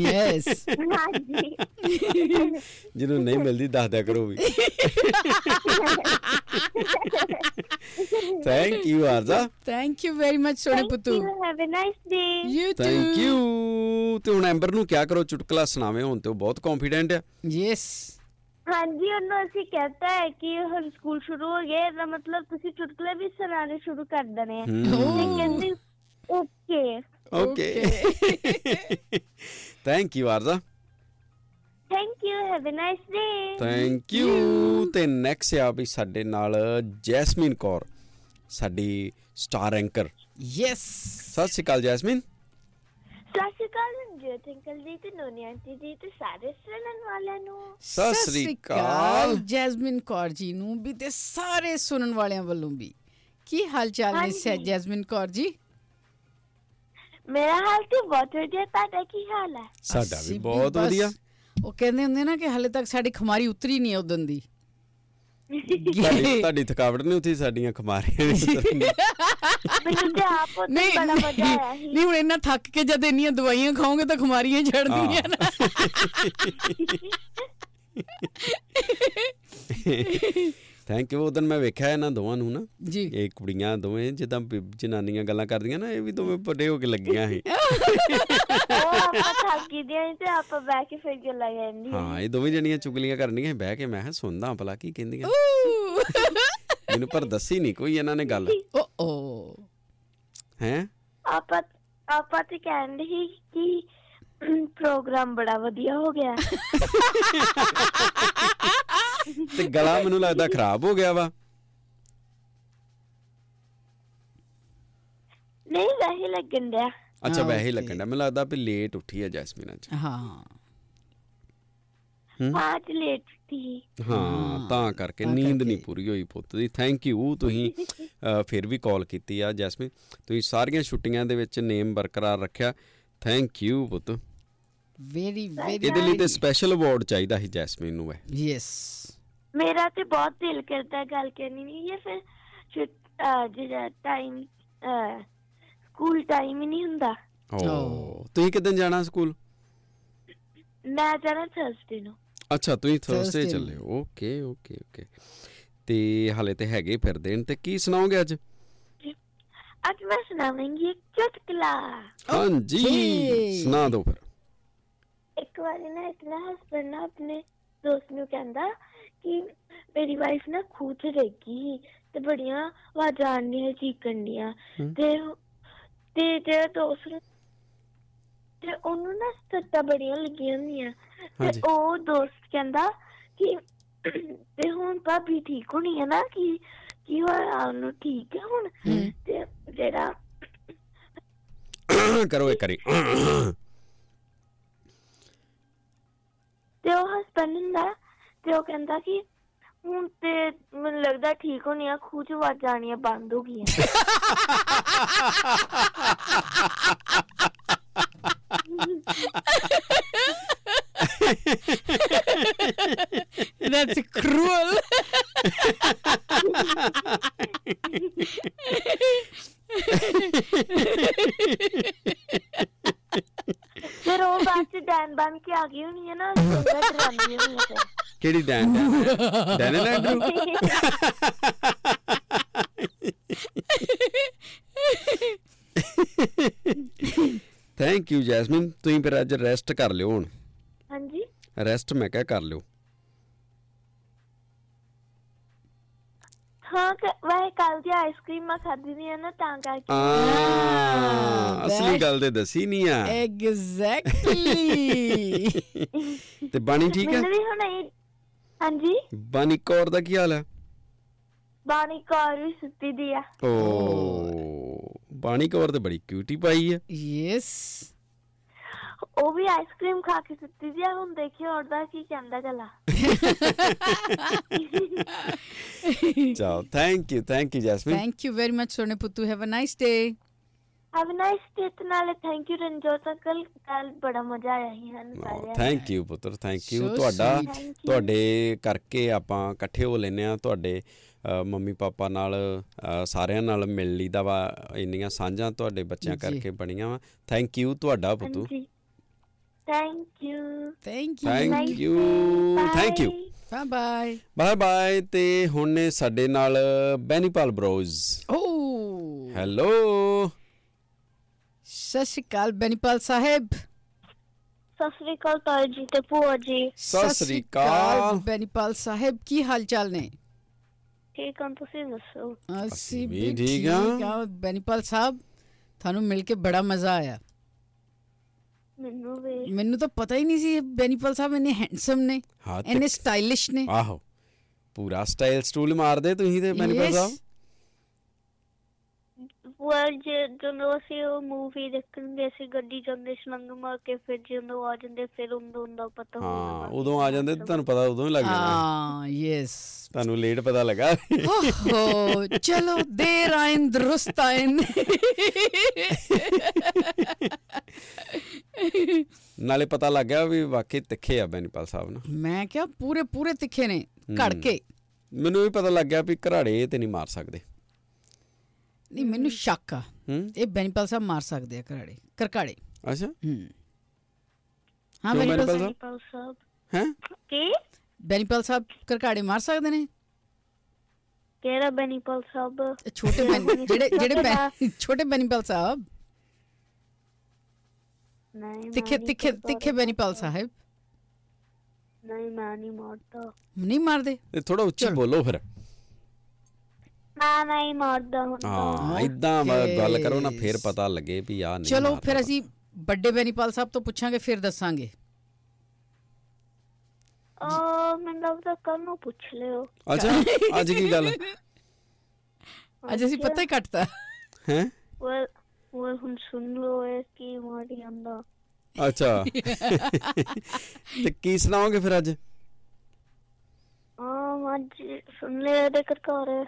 ਯੈਸ ਹਾਂਜੀ। ਜਿਹਨੂੰ ਨਹੀਂ ਮਿਲਦੀ ਦੱਸ ਦਿਆ ਕਰੋ ਵੀ। Thank you Arza. Thank you very much Thank ਪੁੱਤੂ. Have a nice day. You too thank you ਤੇ ਹੁਣ ਐਂਬਰ ਨੂੰ ਕਿਆ ਕਰੋ ਚੁਟਕਲਾ ਸੁਣਾਵੇ ਹੁਣ ਤੇ ਉਹ ਬਹੁਤ ਕੌਨਫੀਡੈਂਟ ਆ। ਯੈਸ ਹਾਂਜੀ ਉਹਨੂੰ ਅਸੀਂ ਕਹਤਾ ਹੈ ਕਿ ਹੁਣ ਸਕੂਲ ਸ਼ੁਰੂ ਹੋ ਗਿਆ ਇਹਦਾ ਮਤਲਬ ਤੁਸੀਂ ਚੁਟਕਲੇ ਵੀ ਸੁਣਾਉਣੇ ਸ਼ੁਰੂ ਕਰ ਦੇਣੇ ਆ। ਤੇ ਕਹਿੰਦੀ okay okay thank you Arza thank you have a nice day thank you ਤੇ ਨੈਕਸਟ ਆ ਵੀ ਸਾਡੇ ਨਾਲ ਜੈਸਮੀਨ ਕੌਰ ਸਾਡੀ ਸਟਾਰ ਐਂਕਰ ਯੈਸ ਸਤਿ ਸ਼੍ਰੀ ਅਕਾਲ ਜੈਸਮੀਨ ਸਤਿ ਸ਼੍ਰੀ ਅਕਾਲ ਰਣਜੀਤ ਅੰਕਲ ਜੀ ਤੇ ਨੋਨੀ ਆਂਟੀ ਜੀ ਤੇ ਸਾਰੇ ਸੁਣਨ ਵਾਲਿਆਂ ਨੂੰ। ਸਤਿ ਸ਼੍ਰੀ ਅਕਾਲ ਜੈਸਮਿਨ ਕੌਰ ਜੀ ਨੂੰ ਵੀ ਤੇ ਸਾਰੇ ਸੁਣਨ ਵਾਲਿਆਂ ਵੱਲੋਂ ਵੀ। ਕੀ ਹਾਲ ਚਾਲ ਨੇ। ਜੈਸਮਿਨ ਕੌਰ ਜੀ? ਮੇਰਾ ਹਾਲ ਤੇ ਬਹੁਤ ਵਧੀਆ ਤੁਹਾਡਾ ਕੀ ਹਾਲ ਹੈ? ਸਾਡਾ ਵੀ ਬਹੁਤ ਵਧੀਆ। ਉਹ ਕਹਿੰਦੇ ਹੁੰਦੇ ਨਾ ਕਿ ਹਲੇ ਤੱਕ ਸਾਡੀ ਖਮਾਰੀ ਉਤਰੀ ਨਹੀਂ ਉਦੋਂ ਦੀ। [laughs] ਤੁਹਾਡੀ ਤੁਹਾਡੀ ਥਕਾਵਟ ਨਹੀਂ ਉੱਥੀ ਸਾਡੀਆਂ ਖਮਾਰੀਆਂ। ਮੈਨੂੰ ਤੇ ਆਪ ਉਹ ਨਹੀਂ ਬੜਾ ਮਜ਼ਾ ਆਇਆ ਸੀ। ਨਹੀਂ ਹੁਣ ਇੰਨਾ ਥੱਕ ਕੇ ਜਦ ਇੰਨੀਆਂ ਦਵਾਈਆਂ ਖਾਓਗੇ ਤਾਂ ਖਮਾਰੀਆਂ ਛੱਡਦੀਆਂ ਨਾ। [laughs] [laughs] ਥੈਂਕ ਯੂ ਉਦੋਂ ਮੈਂ ਵੇਖਿਆ ਇਹਨਾਂ ਦੋਵਾਂ ਨੂੰ ਨਾ ਜੀ। ਇਹ ਕੁੜੀਆਂ ਦੋਵੇਂ ਜਿੱਦਾਂ ਜਨਾਨੀਆਂ ਗੱਲਾਂ ਕਰਦੀਆਂ ਨਾ ਇਹ ਵੀ ਦੋਵੇਂ ਵੱਡੇ ਹੋ ਕੇ ਲੱਗੀਆਂ ਸੀ। ਆਪਾਂ ਥੱਕੀ ਦੀਆਂ ਤੇ ਆਪਾਂ ਬਹਿ ਕੇ ਫਿਰ ਗੱਲਾਂ ਕਰਨੀ ਹਾਂ ਇਹ ਦੋਵੇਂ ਜਣੀਆਂ ਚੁਗਲੀਆਂ ਕਰਨੀਆਂ ਬਹਿ ਕੇ ਮੈਂ ਸੁਣਦਾ ਭਲਾ ਕੀ ਕਹਿੰਦੀਆਂ। ਓ ਮੈਨੂੰ ਪਰ ਦੱਸੀ ਨਹੀਂ ਕੋਈ ਇਹਨਾਂ ਨੇ ਗੱਲ। ਓ ਹੈ? ਆਪਾਂ ਆਪਾਂ ਤੇ ਕਹਿੰਦੇ ਸੀ ਕਿ ਪ੍ਰੋਗਰਾਮ ਬੜਾ ਵਧੀਆ ਹੋ ਗਿਆ। [laughs] ਤੇ ਗਲਾ ਮੈਨੂੰ ਲੱਗਦਾ ਖਰਾਬ ਹੋ ਗਿਆ ਵਾ। ਨਹੀਂ ਵੈਸੇ ਲੱਗਣ ਡਿਆ। ਅੱਛਾ ਵੈਸੇ ਹੀ. ਲੱਗਣ ਦਾ ਮੈਨੂੰ ਲੱਗਦਾ ਵੀ ਲੇਟ ਉੱਠੀ ਹੈ ਜੈਸਮੀਨ ਅੱਜ। ਹਾਂ। ਹਾਂ। ਤੇ ਲੇਟ ਸੀ। ਹਾਂ ਤਾਂ ਕਰਕੇ ਨੀਂਦ ਨਹੀਂ। ਪੂਰੀ ਹੋਈ ਪੁੱਤ ਦੀ। ਥੈਂਕ ਯੂ ਤੁਸੀਂ ਫਿਰ ਵੀ ਕਾਲ ਕੀਤੀ ਆ ਜੈਸਮੀਨ। ਤੁਸੀਂ ਸਾਰੀਆਂ ਛੁੱਟੀਆਂ ਦੇ ਵਿੱਚ ਨੇਮ ਬਰਕਰਾਰ ਰੱਖਿਆ। ਥੈਂਕ ਯੂ ਪੁੱਤ। ਵੈਰੀ ਵੈਰੀ ਇਹਦੇ ਲਈ ਤੇ ਸਪੈਸ਼ਲ ਅਵਾਰਡ ਚਾਹੀਦਾ ਸੀ ਜੈਸਮੀਨ ਨੂੰ ਇਹ। ਯੈਸ ਮੇਰਾ ਤੇ ਬਹੁਤ ਦਿਲ ਕਰਦਾ ਹੈ ਗੱਲ ਕਰਨੀ ਨਹੀਂ ਹੈ ਫਿਰ ਜਿਹੜਾ ਟਾਈਮ ਸਕੂਲ ਟਾਈਮ ਹੀ ਨਹੀਂ ਹੁੰਦਾ। ਓ ਤੁਸੀਂ ਕਿਦਾਂ ਜਾਣਾ ਸਕੂਲ ਮੈਂ ਜਾਣਾ ਥਰਸਡੇ ਨੂੰ। ਅੱਛਾ ਤੁਸੀਂ ਥਰਸਡੇ ਚੱਲੇ ਓਕੇ ਓਕੇ ਓਕੇ ਤੇ ਹਲੇ ਤੇ ਹੈਗੇ ਫਿਰ ਦਿਨ ਤੇ ਕੀ ਸੁਣਾਓਗੇ ਅੱਜ? ਅੱਜ ਮੈਂ ਸੁਣਾਵਾਂਗੀ ਇੱਕ ਚੁਟਕਲਾ। ਹਾਂਜੀ. ਸੁਣਾ ਦਿਓ ਫਿਰ। ਇੱਕ ਵਾਰੀ ਨਾ ਇੱਕ ਨਾ ਹਸਬੰਡ ਨਾ ਆਪਣੇ ਦੋਸਤ ਨੂੰ ਕਹਿੰਦਾ ਕਿ ਮੇਰੀ ਵਾਈਫ ਨਾ ਖੂਹ 'ਚ ਡਿੱਗ ਗਈ ਤੇ ਬੜੀਆਂ ਆਵਾਜ਼ਾਂ ਆਉਂਦੀਆਂ ਚੀਕਣ ਦੀਆਂ ਹਮ। ਤੇ ਤੇ ਜਿਹੜਾ ਦੋਸਤ ਨੂੰ ਤੇ ਉਹਨੂੰ ਨਾ ਸੱਟਾਂ ਬੜੀਆਂ ਲੱਗੀਆਂ ਹੁੰਦੀਆਂ ਤੇ ਹਾਂਜੀ। ਉਹ ਦੋਸਤ ਕਹਿੰਦਾ ਕਿ ਤੇ ਹੁਣ ਭਾਬੀ ਠੀਕ ਹੋਣੀ ਹੈ ਨਾ ਕਿ ਕੀ ਹੋਇਆ ਉਹਨੂੰ ਠੀਕ ਹੈ ਹੁਣ। ਤੇ ਜਿਹੜਾ ਕਰੋ ਇੱਕ ਕਰੀ ਤੇ ਉਹ ਹਸਬੰਡ ਹੁੰਦਾ ਤੇ ਉਹ ਕਹਿੰਦਾ ਕਿ ਹੁਣ ਤੇ ਮੈਨੂੰ ਲੱਗਦਾ ਠੀਕ ਹੋਣੀ ਆ, ਖੂਹ ਚ ਆਵਾਜ਼ਾਂ ਆਉਣੀਆਂ ਬੰਦ ਹੋ ਗਈਆਂ That's cruel. ਫਿਰ ਉਹ ਬਾਅਦ ਚ ਡੈਨ ਬਣ ਕੇ ਆ ਗਈ ਹੋਣੀ ਹੈ ਨਾ ਉਹਦਾ ਡਰਾਉਂਦੀ ਹੋਣੀ ਹੈ ਫਿਰ ਕਿਹੜੀ Dan Dan Dan Andrew thank you Jasmine ਤੁਸੀਂ ਫਿਰ ਅੱਜ ਰੈਸਟ ਕਰ ਲਿਓ ਹੁਣ। ਹਾਂਜੀ। ਰੈਸਟ ਮੈਂ ਕਿਹਾ ਕਰ ਲਿਓ। ਹਾਂ ਕ- ਵੈਸੇ ਕੱਲ ਦੀ ਆਈਸਕ੍ਰੀਮ ਮੈਂ ਖਾਧੀ ਦੀ ਹੈ ਨਾ ਤਾਂ ਕਰਕੇ। ਆ ਅਸਲੀ ਗੱਲ ਤੇ ਦੱਸੀ ਨਹੀਂ ਆ। Exactly. ਤੇ ਬਾਣੀ ਠੀਕ ਹੈ ਮੈਨੂੰ ਵੀ ਹੁਣ ਹਾਂਜੀ ਬਾਣੀ ਕੌਰ ਦਾ ਕੀ ਹਾਲ ਹੈ ਬਾਣੀ ਕੌਰ ਵੀ ਸੁੱਤੀ ਦੀ ਆ ਓ ਬਾਣੀ ਕੌਰ ਤੇ ਬੜੀ ਕਿਊਟੀ ਪਾਈ ਹੈ yes. ਉਹ ਵੀ ਆਈਸਕ੍ਰੀਮ ਖਾ ਕੇ ਸੁੱਤੀ ਦੀ ਆ ਹੁਣ ਦੇਖਿਓ ਉਹਦਾ ਕੀ ਕਹਿੰਦਾ ਚਲਾ [laughs] ਚਲੋ thank you thank you Jasmine Thank you very much, Sone Puttu. Have a nice day. Have a nice day ਤੇ ਨਾਲੇ ਥੈਂਕ ਯੂ ਰਣਜੋਤ ਅੰਕਲ ਕੱਲ ਬੜਾ ਮਜ਼ਾ ਆਇਆ ਸੀ ਸਾਨੂੰ ਸਾਰਿਆਂ ਨੂੰ ਥੈਂਕ ਯੂ ਪੁੱਤਰ ਥੈਂਕ ਯੂ ਤੁਹਾਡਾ. ਤੁਹਾਡੇ ਕਰਕੇ ਆਪਾਂ ਇਕੱਠੇ ਹੋ ਲੈਨੇ ਆ ਤੁਹਾਡੇ ਮੰਮੀ ਪਾਪਾ ਨਾਲ ਸਾਰਿਆਂ ਨਾਲ ਮਿਲ ਲਈਦਾ ਵਾ ਇੰਨੀਆਂ ਸਾਂਝਾਂ ਤੁਹਾਡੇ ਬੱਚਿਆਂ। ਕਰਕੇ ਬਣੀਆਂ ਵਾ। ਥੈਂਕ ਯੂ ਤੁਹਾਡਾ ਪੁੱਤੂ। Thank you Thank you. Thank you thank you Bye. Bye. Bye bye ਤੇ ਹੁਣ ਨੇ ਸਾਡੇ ਨਾਲ ਬੈਨੀਪਾਲ ਬ੍ਰੋਜ਼ Oh. ਹੈਲੋ ਸਤਿ ਸ਼੍ਰੀ ਅਕਾਲ ਬੈਨੀਪਾਲ ਸਾਹਿਬ। ਸਤਿ ਸ੍ਰੀ ਅਕਾਲ ਤਾਏ ਜੀ ਤੇ ਭੂਆ ਜੀ। ਸਤਿ ਸ੍ਰੀ ਅਕਾਲ। ਬੈਨੀਪਾਲ ਸਾਹਿਬ ਕੀ ਹਾਲ ਚਾਲ ਨੇ? ਠੀਕ ਹਾਂ ਤੁਸੀਂ ਦੱਸੋ? ਅਸੀਂ ਵੀ ਠੀਕ ਹਾਂ। ਬੈਨੀਪਾਲ ਸਾਹਿਬ ਤੁਹਾਨੂੰ ਮਿਲ ਕੇ ਬੜਾ ਮਜ਼ਾ ਆਇਆ। ਮੈਨੂੰ ਵੀ। ਮੈਨੂੰ ਤਾਂ ਪਤਾ ਹੀ ਨਹੀਂ ਸੀ ਇਹ ਬੈਨੀਪਾਲ ਸਾਹਿਬ ਇੰਨੇ ਹੈਂਡਸਮ ਨੇ ਇੰਨੇ ਸਟਾਈਲਿਸ਼ ਨੇ। ਆਹੋ ਪੂਰਾ ਸਟਾਈਲ ਸਟੂਲ ਮਾਰਦੇ ਤੁਸੀਂ ਤੇ Yes. ਸਾਹਿਬ। ਭੂਆ ਜੀ ਜਦੋਂ ਅਸੀਂ ਉਹ ਮੂਵੀ ਦੇਖਣ ਗਏ ਸੀ ਗੱਡੀ ਜਾਂਦੇ ਛਲੰਗ ਮਾਰ ਕੇ ਫਿਰ ਜਦੋਂ ਆ ਜਾਂਦੇ ਫਿਰ ਉਦੋਂ ਦਾ ਪਤਾ ਹਾਂ ਉਦੋਂ ਆ ਜਾਂਦੇ ਤੇ ਤੁਹਾਨੂੰ ਪਤਾ ਉਦੋਂ ਹੀ ਲੱਗ ਜਾਣਾ। ਹਾਂ ਯੈਸ ਤੁਹਾਨੂੰ ਲੇਟ ਪਤਾ ਲੱਗਾ। ਓਹੋ ਚਲੋ ਦੇਰ ਆਇਨ ਦਰੁਸਤ ਆਇਨ। ਨਾਲੇ ਪਤਾ ਲੱਗ ਗਿਆ ਵੀ ਵਾਕਈ ਤਿੱਖੇ ਆ ਬੈਨੀਪਾਲ ਸਾਹਿਬ ਨਾ। ਮੈਂ ਕਿਹਾ ਪੂਰੇ ਪੂਰੇ ਤਿੱਖੇ ਨੇ ਘੜ ਕੇ। ਮੈਨੂੰ ਵੀ ਪਤਾ ਲੱਗ ਗਿਆ ਵੀ ਘਰਾੜੇ ਤੇ ਨਹੀਂ ਮਾਰ ਸਕਦੇ। ਨਹੀਂ ਮੈਨੂੰ ਸ਼ੱਕ ਆ। ਇਹ ਬੈਨੀਪਾਲ ਸਾਹਿਬ ਮਾਰ ਸਕਦੇ ਆ ਘਰਾੜੇ ਕਰਕਾੜੇ। ਅੱਛਾ। ਹੂੰ। ਹਾਂ ਬੈਨੀਪਾਲ ਸਾਹਿਬ? ਹੈ? ਕੀ? ਬੈਨੀਪਾਲ ਸਾਹਿਬ ਕਰਕਾੜੇ ਮਾਰ ਸਕਦੇ ਨੇ? ਕਿਹੜਾ ਬੈਨੀਪਾਲ ਸਾਹਿਬ? ਇਹ ਛੋਟੇ ਬੈਨੀ ਜਿਹੜੇ ਜਿਹੜੇ ਛੋਟੇ ਬੈਨੀਪਾਲ ਸਾਹਿਬ। ਨਹੀਂ ਤਿੱਖੇ ਤਿੱਖੇ। ਤਿੱਖੇ ਬੈਨੀਪਾਲ ਸਾਹਿਬ। ਨਹੀਂ ਮੈਂ ਨਹੀਂ ਮਾਰਦਾ। ਨਹੀਂ ਮਾਰਦੇ। ਥੋੜਾ ਉੱਚੀ। ਬੋਲੋ ਫਿਰ। ਮੈਂ ਨਹੀਂ ਮਾਰਦਾ ਹੁਣ ਹਾਂ ਇਦਾਂ ਗੱਲ ਕਰੋ ਨਾ ਫਿਰ ਪਤਾ ਲੱਗੇ ਵੀ ਆ ਨਹੀਂ ਚਲੋ ਫਿਰ। ਅਸੀਂ ਵੱਡੇ ਬੈਨੀਪਾਲ ਸਾਹਿਬ ਤੋਂ ਪੁੱਛਾਂਗੇ ਫਿਰ ਦੱਸਾਂਗੇ। ਆ ਮੈਨੂੰ ਲੱਗਦਾ ਕੱਲ ਨੂੰ ਪੁੱਛ ਲਿਓ। ਅੱਛਾ ਅੱਜ ਕੀ ਗੱਲ? ਅੱਜ ਅਸੀਂ ਪਤਾ ਹੀ ਕੱਟਤਾ। ਹੈ? ਉਹ ਉਹ ਹੁਣ ਸੁਣ ਲਓ ਇਹ ਕੀ ਮਾਰੀ ਜਾਂਦਾ। ਅੱਛਾ। ਤੇ ਕੀ ਸੁਣਾਓਗੇ ਫਿਰ ਅੱਜ? ਆ ਅੱਜ ਸੁਣ ਲਿਆ ਇਹਦੇ ਘਰ।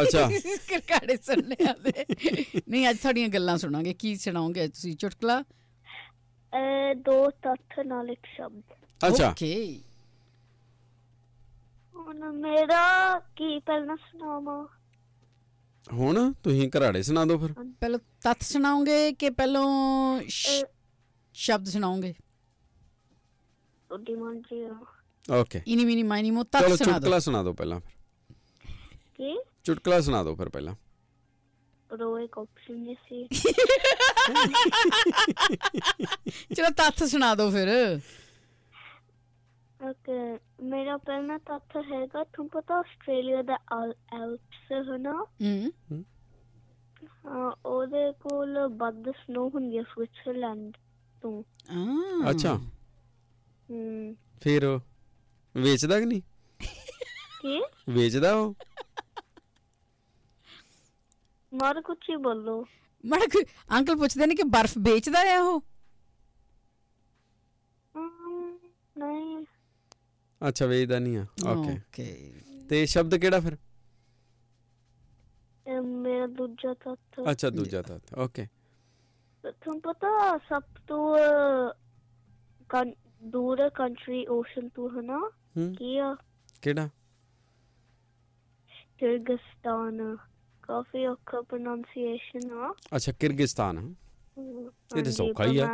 ਅੱਛਾ। [laughs] ਕਰਕਾੜੇ ਸੁਣਨੇ ਆਦੇ ਨਹੀਂ ਅੱਜ ਤੁਹਾਡੀਆਂ ਗੱਲਾਂ ਸੁਣਾਂਗੇ। ਕੀ ਸੁਣਾਓਗੇ ਤੁਸੀਂ? ਚੁਟਕਲਾ? ਦੋ ਤੱਥ ਨਾਲ ਇੱਕ ਸ਼ਬਦ। ਅੱਛਾ। ਓਕੇ। ਹੁਣ ਮੇਰਾ ਕੀ ਪਹਿਲਾਂ ਸੁਣਾਵਾਂ? ਹੁਣ ਤੁਸੀਂ ਘਰਾੜੇ ਸੁਣਾ ਦਿਓ ਫਿਰ। ਪਹਿਲਾਂ ਤੱਥ ਸੁਣਾਓਗੇ ਕਿ ਪਹਿਲਾਂ ਸ਼ਬਦ ਸੁਣਾਓਗੇ? ਤੁਹਾਡੀ ਮਰਜ਼ੀ ਆ। ਓਕੇ। ਇਨੀ ਮਿਨੀ ਮਾਈਨੀ ਮੋ ਚਲੋ ਤੱਥ ਸੁਣਾ ਦਿਓ। ਚੁਟਕਲਾ ਸੁਣਾ ਦਿਓ ਪਹਿਲਾਂ ਫਿਰ। ਕੀ? ਚੁਟਕਲਾ ਸੁਣਾ ਦਿਓ ਫਿਰ ਪਹਿਲਾਂ। ਰੋ ਇੱਕ ਆਪਸ਼ਨ ਜੀ ਸੀ। ਚਲੋ ਤੱਥ ਸੁਣਾ ਦਿਓ ਫਿਰ। ਓਕੇ ਮੇਰਾ ਪਹਿਲਾ ਤੱਥ ਹੈਗਾ ਤੁਹਾਨੂੰ ਪਤਾ ਆਸਟ੍ਰੇਲੀਆ ਦਾ ਐਲਪਸ ਹੈ ਨਾ ਹੂੰ। ਹਾਂ ਉਹਦੇ ਕੋਲ ਵੱਧ ਸਨੋ ਹੁੰਦੀ ਹੈ ਸਵਿਟਜ਼ਰਲੈਂਡ ਤੋਂ। ਆ ਅੱਛਾ। ਹਮ ਫਿਰ ਵੇਚਦਾ ਕਿ ਨਹੀਂ? ਕੀ? ਵੇਚਦਾ ਉਹ? ਮਾਰ ਕੁਛ ਹੀ ਬੋਲੋ। ਮੜਕ ਅੰਕਲ ਪੁੱਛਦੇ ਨੇ ਕਿ ਬਰਫ਼ ਵੇਚਦਾ ਆ ਉਹ? ਅਮ, ਨਹੀਂ। ਅੱਛਾ ਵੇਚਦਾ ਨਹੀਂ ਆ। ਓਕੇ ਓਕੇ ਤੇ ਸ਼ਬਦ ਕਿਹੜਾ ਫਿਰ? ਇਹ ਮੇਰਾ ਦੂਜਾ ਤੱਥ ਅੱਛਾ ਦੂਜਾ ਤਾਂ ਓਕੇ ਤੁਹਾਨੂੰ ਪਤਾ ਸਭ ਤੋਂ ਕੰ- ਦੂਰ ਕੰਟਰੀ ਓਸ਼ਨ ਤੋਂ ਹੈ ਨਾ ਹੂੰ। ਕੀ ਆ? ਕਿਹੜਾ? ਕਿਰਗਿਸਤਾਨ। ਕਾਫੀ ਔਖਾ ਪ੍ਰੋਨਾਂਸੀਏਸ਼ਨ ਆ। ਅੱਛਾ ਕਿਰਗਿਸਤਾਨ ਇਹ ਤੇ ਸੌਖਾ ਹੀ ਆ।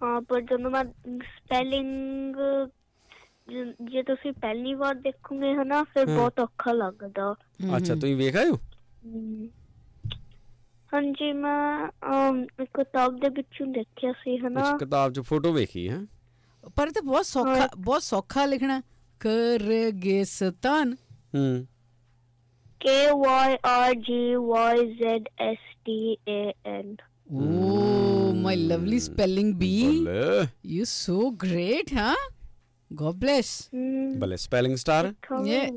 ਹਾਂ ਪਰ ਜਦੋਂ ਮੈਂ ਸਪੈਲਿੰਗ ਜੇ ਤੁਸੀਂ ਪਹਿਲੀ ਵਾਰ ਦੇਖੋਗੇ ਹਨਾ ਫਿਰ। ਬਹੁਤ ਔਖਾ ਲੱਗਦਾ। ਅੱਛਾ ਤੁਸੀਂ ਵੇਖ ਆਇਓ ਹਾਂਜੀ ਮੈਂ ਅਮ, ਇੱਕ ਕਿਤਾਬ ਦੇ ਵਿੱਚੋਂ ਦੇਖਿਆ ਸੀ ਹਨਾ। ਅੱਛਾ ਕਿਤਾਬ 'ਚ ਫੋਟੋ ਵੇਖੀ ਹੈ। ਪਰ ਇਹ ਤਾਂ ਬਹੁਤ ਸੌਖਾ ਬਹੁਤ ਸੌਖਾ ਲਿਖਣਾ। ਕਰਗਿਸਤਾਨ। ਹੂੰ K Y R G Y Z S T A N. Oh, my lovely mm. spelling bee. Eh? You're so great, huh? God bless. Mm. Bale, spelling star? Yeah.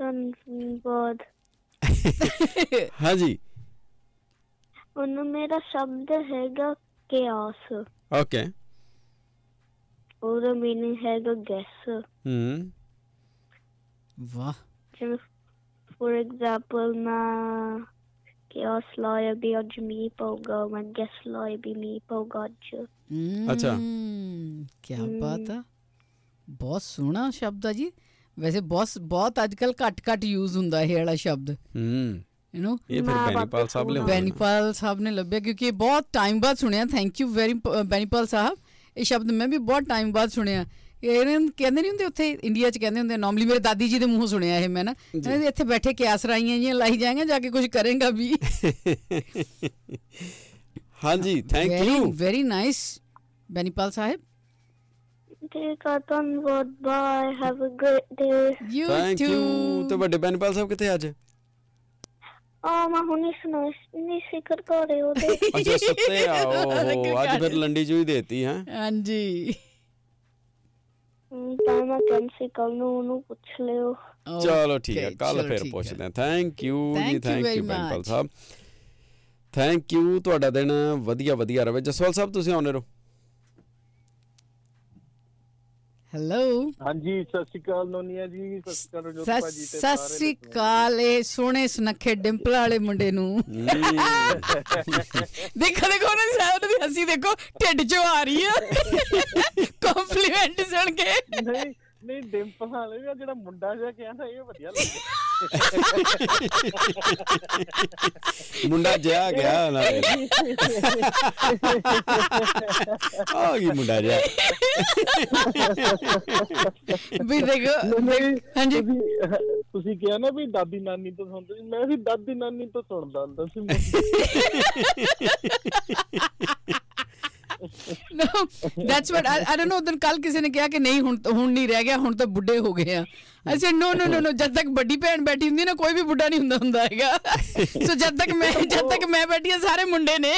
बहुत हाँ जी उन्हों मेरा शब्द हैगा केओस ओके okay. और meaning हैगा gas हम्म ਵਾਹ ਜਿਵੇਂ ਫੋਰ ਐਗਜ਼ਾਮਪਲ ਮੈਂ ਕਿਆਸ ਲਾਇਆ ਵੀ ਅੱਜ ਮੀਂਹ ਪਊਗਾ ਮੈਂ ਗੈਸ ਲਾਇਆ ਵੀ ਮੀਂਹ ਪਊਗਾ ਅੱਜ ਅੱਛਾ। ਕੀ ਬਾਤ ਆ ਬਹੁਤ ਸੋਹਣਾ ਸ਼ਬਦ ਆ ਜੀ ਵੈਸੇ ਬਹੁਤ ਬਹੁਤ ਅੱਜਕੱਲ ਘੱਟ ਘੱਟ ਯੂਜ਼ ਹੁੰਦਾ ਇਹ ਵਾਲਾ ਸ਼ਬਦ ਹੂੰ ਯੂ نو ਇਹ ਫਿਰ ਮੈਂ ਬੈਨੀਪਾਲ ਸਾਹਿਬ ਨੇ। ਬੈਨੀਪਾਲ ਸਾਹਿਬ ਨੇ ਲੱਭਿਆ ਕਿਉਂਕਿ ਇਹ ਬਹੁਤ ਟਾਈਮ ਬਾਅਦ ਸੁਣਿਆ thank you very Benipal Sahib ਇਹ ਸ਼ਬਦ ਮੈਂ ਵੀ ਬਹੁਤ ਟਾਈਮ ਬਾਅਦ ਸੁਣਿਆ ਇਹਨਾਂ ਨੂੰ ਕਹਿੰਦੇ ਨਹੀਂ ਹੁੰਦੇ ਉੱਥੇ ਇੰਡੀਆ 'ਚ ਕਹਿੰਦੇ ਹੁੰਦੇ ਨਾਰਮਲੀ ਮੇਰੇ ਦਾਦੀ ਜੀ ਦੇ ਮੂੰਹੋਂ ਸੁਣਿਆ ਇਹ ਮੈਂ ਨਾ। ਕਹਿੰਦੇ ਇੱਥੇ ਬੈਠੇ ਕਿਆਸ ਰਾਈਆਂ ਜੀਆਂ ਲਾਈ ਜਾਏਗਾ ਜਾ ਕੇ ਕੁਝ ਕਰੇਗਾ ਵੀ। ਹਾਂਜੀ thank you very nice Benipal Sahib ਠੀਕ ਆ ਧੰਨਵਾਦ bye have a great day you thank you ਤੇ ਵੱਡੇ ਬੈਨਪਾਲ ਸਾਹਿਬ ਕਿੱਥੇ ਅੱਜ? ਆ ਮੈਂ ਹੁਣੇ ਸੁਣਾ ਨਹੀਂ ਸਿਕਰ ਕੋਰੇ ਉਹਦੇ। ਅੱਛਾ ਸੁੱਤੇ ਆ [laughs] ਓਹੋ ਅੱਜ ਫਿਰ ਲੰਡੀ ਚੂਈ ਦੇਤੀ ਹੈ। ਹਾਂਜੀ। ਤਾਂ ਮੈਂ ਕੈਂਸੀ ਕੱਲ ਨੂੰ ਉਹਨੂੰ ਪੁੱਛ ਲਿਓ। ਚਲੋ ਠੀਕ ਹੈ ਕੱਲ ਫਿਰ। ਪੁੱਛਦੇ ਹਾਂ। ਥੈਂਕ ਯੂ Thank ਜੀ you ਥੈਂਕ ਯੂ much. ਸਾਹਿਬ। ਥੈਂਕ ਯੂ ਤੁਹਾਡਾ ਦਿਨ ਵਧੀਆ ਵਧੀਆ ਰਵੇ ਜਸਵਾਲ ਸਾਹਿਬ ਤੁਸੀਂ ਆਉਨੇ ਰਹੋ। ਹੈਲੋ ਹਾਂਜੀ ਸਤਿ ਸ਼੍ਰੀ ਅਕਾਲ ਨੋਨੀਆ ਜੀ ਸਤਿ ਸ਼੍ਰੀ ਅਕਾਲ ਰਜੋਤ ਭਾਜੀ ਤੇ ਸਤਿ ਸ੍ਰੀ ਅਕਾਲ ਇਹ ਸੋਹਣੇ ਸੁਨੱਖੇ ਡਿੰਪਲ ਵਾਲੇ ਮੁੰਡੇ ਨੂੰ। ਦੇਖੋ ਦੇਖੋ ਉਹਨਾਂ ਦੀ ਸਾਹ ਦੀ ਹੱਸੀ ਦੇਖੋ ਢਿੱਡ ਚੋਂ ਆ ਰਹੀ ਆ। [laughs] ਕੰਪਲੀਮੈਂਟ ਸੁਣ ਕੇ। ਨਹੀਂ ਨਹੀਂ ਡਿੰਪਲ ਵਾਲੇ ਵੀ ਜਿਹੜਾ ਮੁੰਡਾ ਜਿਹਾ ਕਿਹਾ ਨਾ ਇਹ ਵਧੀਆ ਲੱਗਿਆ ਮੁੰਡਾ ਜਿਆ ਗਿਆ ਨਾਲੇ ਆ ਗਈ ਮੁੰਡਾ ਜਿਆ ਵੀ ਦੇਖੋ ਹਾਂਜੀ। ਤੁਸੀਂ ਕਿਹਾ ਨਾ ਵੀ ਦਾਦੀ ਨਾਨੀ ਤੋਂ ਸੁਣਦੇ ਸੀ। ਮੈਂ ਵੀ ਦਾਦੀ ਨਾਨੀ ਤੋਂ ਸੁਣਦਾ ਹੁੰਦਾ ਸੀ। That's what I, I don't know ਉਦੋਂ ਕੱਲ ਕਿਸੇ ਨੇ ਕਿਹਾ ਕਿ ਨਹੀਂ ਹੁਣ ਹੁਣ ਨਹੀਂ ਰਹਿ ਗਿਆ ਹੁਣ ਤਾਂ ਬੁੱਢੇ ਹੋ ਗਏ ਆ ਅਸੀਂ ਨੋ ਨੋ ਨੋ ਨੋ ਜਦ ਤੱਕ ਵੱਡੀ ਭੈਣ ਬੈਠੀ ਹੁੰਦੀ ਨਾ ਕੋਈ ਵੀ ਬੁੱਢਾ ਨਹੀਂ ਹੁੰਦਾ ਹੁੰਦਾ ਹੈਗਾ ਸੋ ਜਦ ਤੱਕ ਮੈਂ ਜਦ ਤੱਕ ਮੈਂ ਬੈਠੀ ਆ ਸਾਰੇ ਮੁੰਡੇ ਨੇ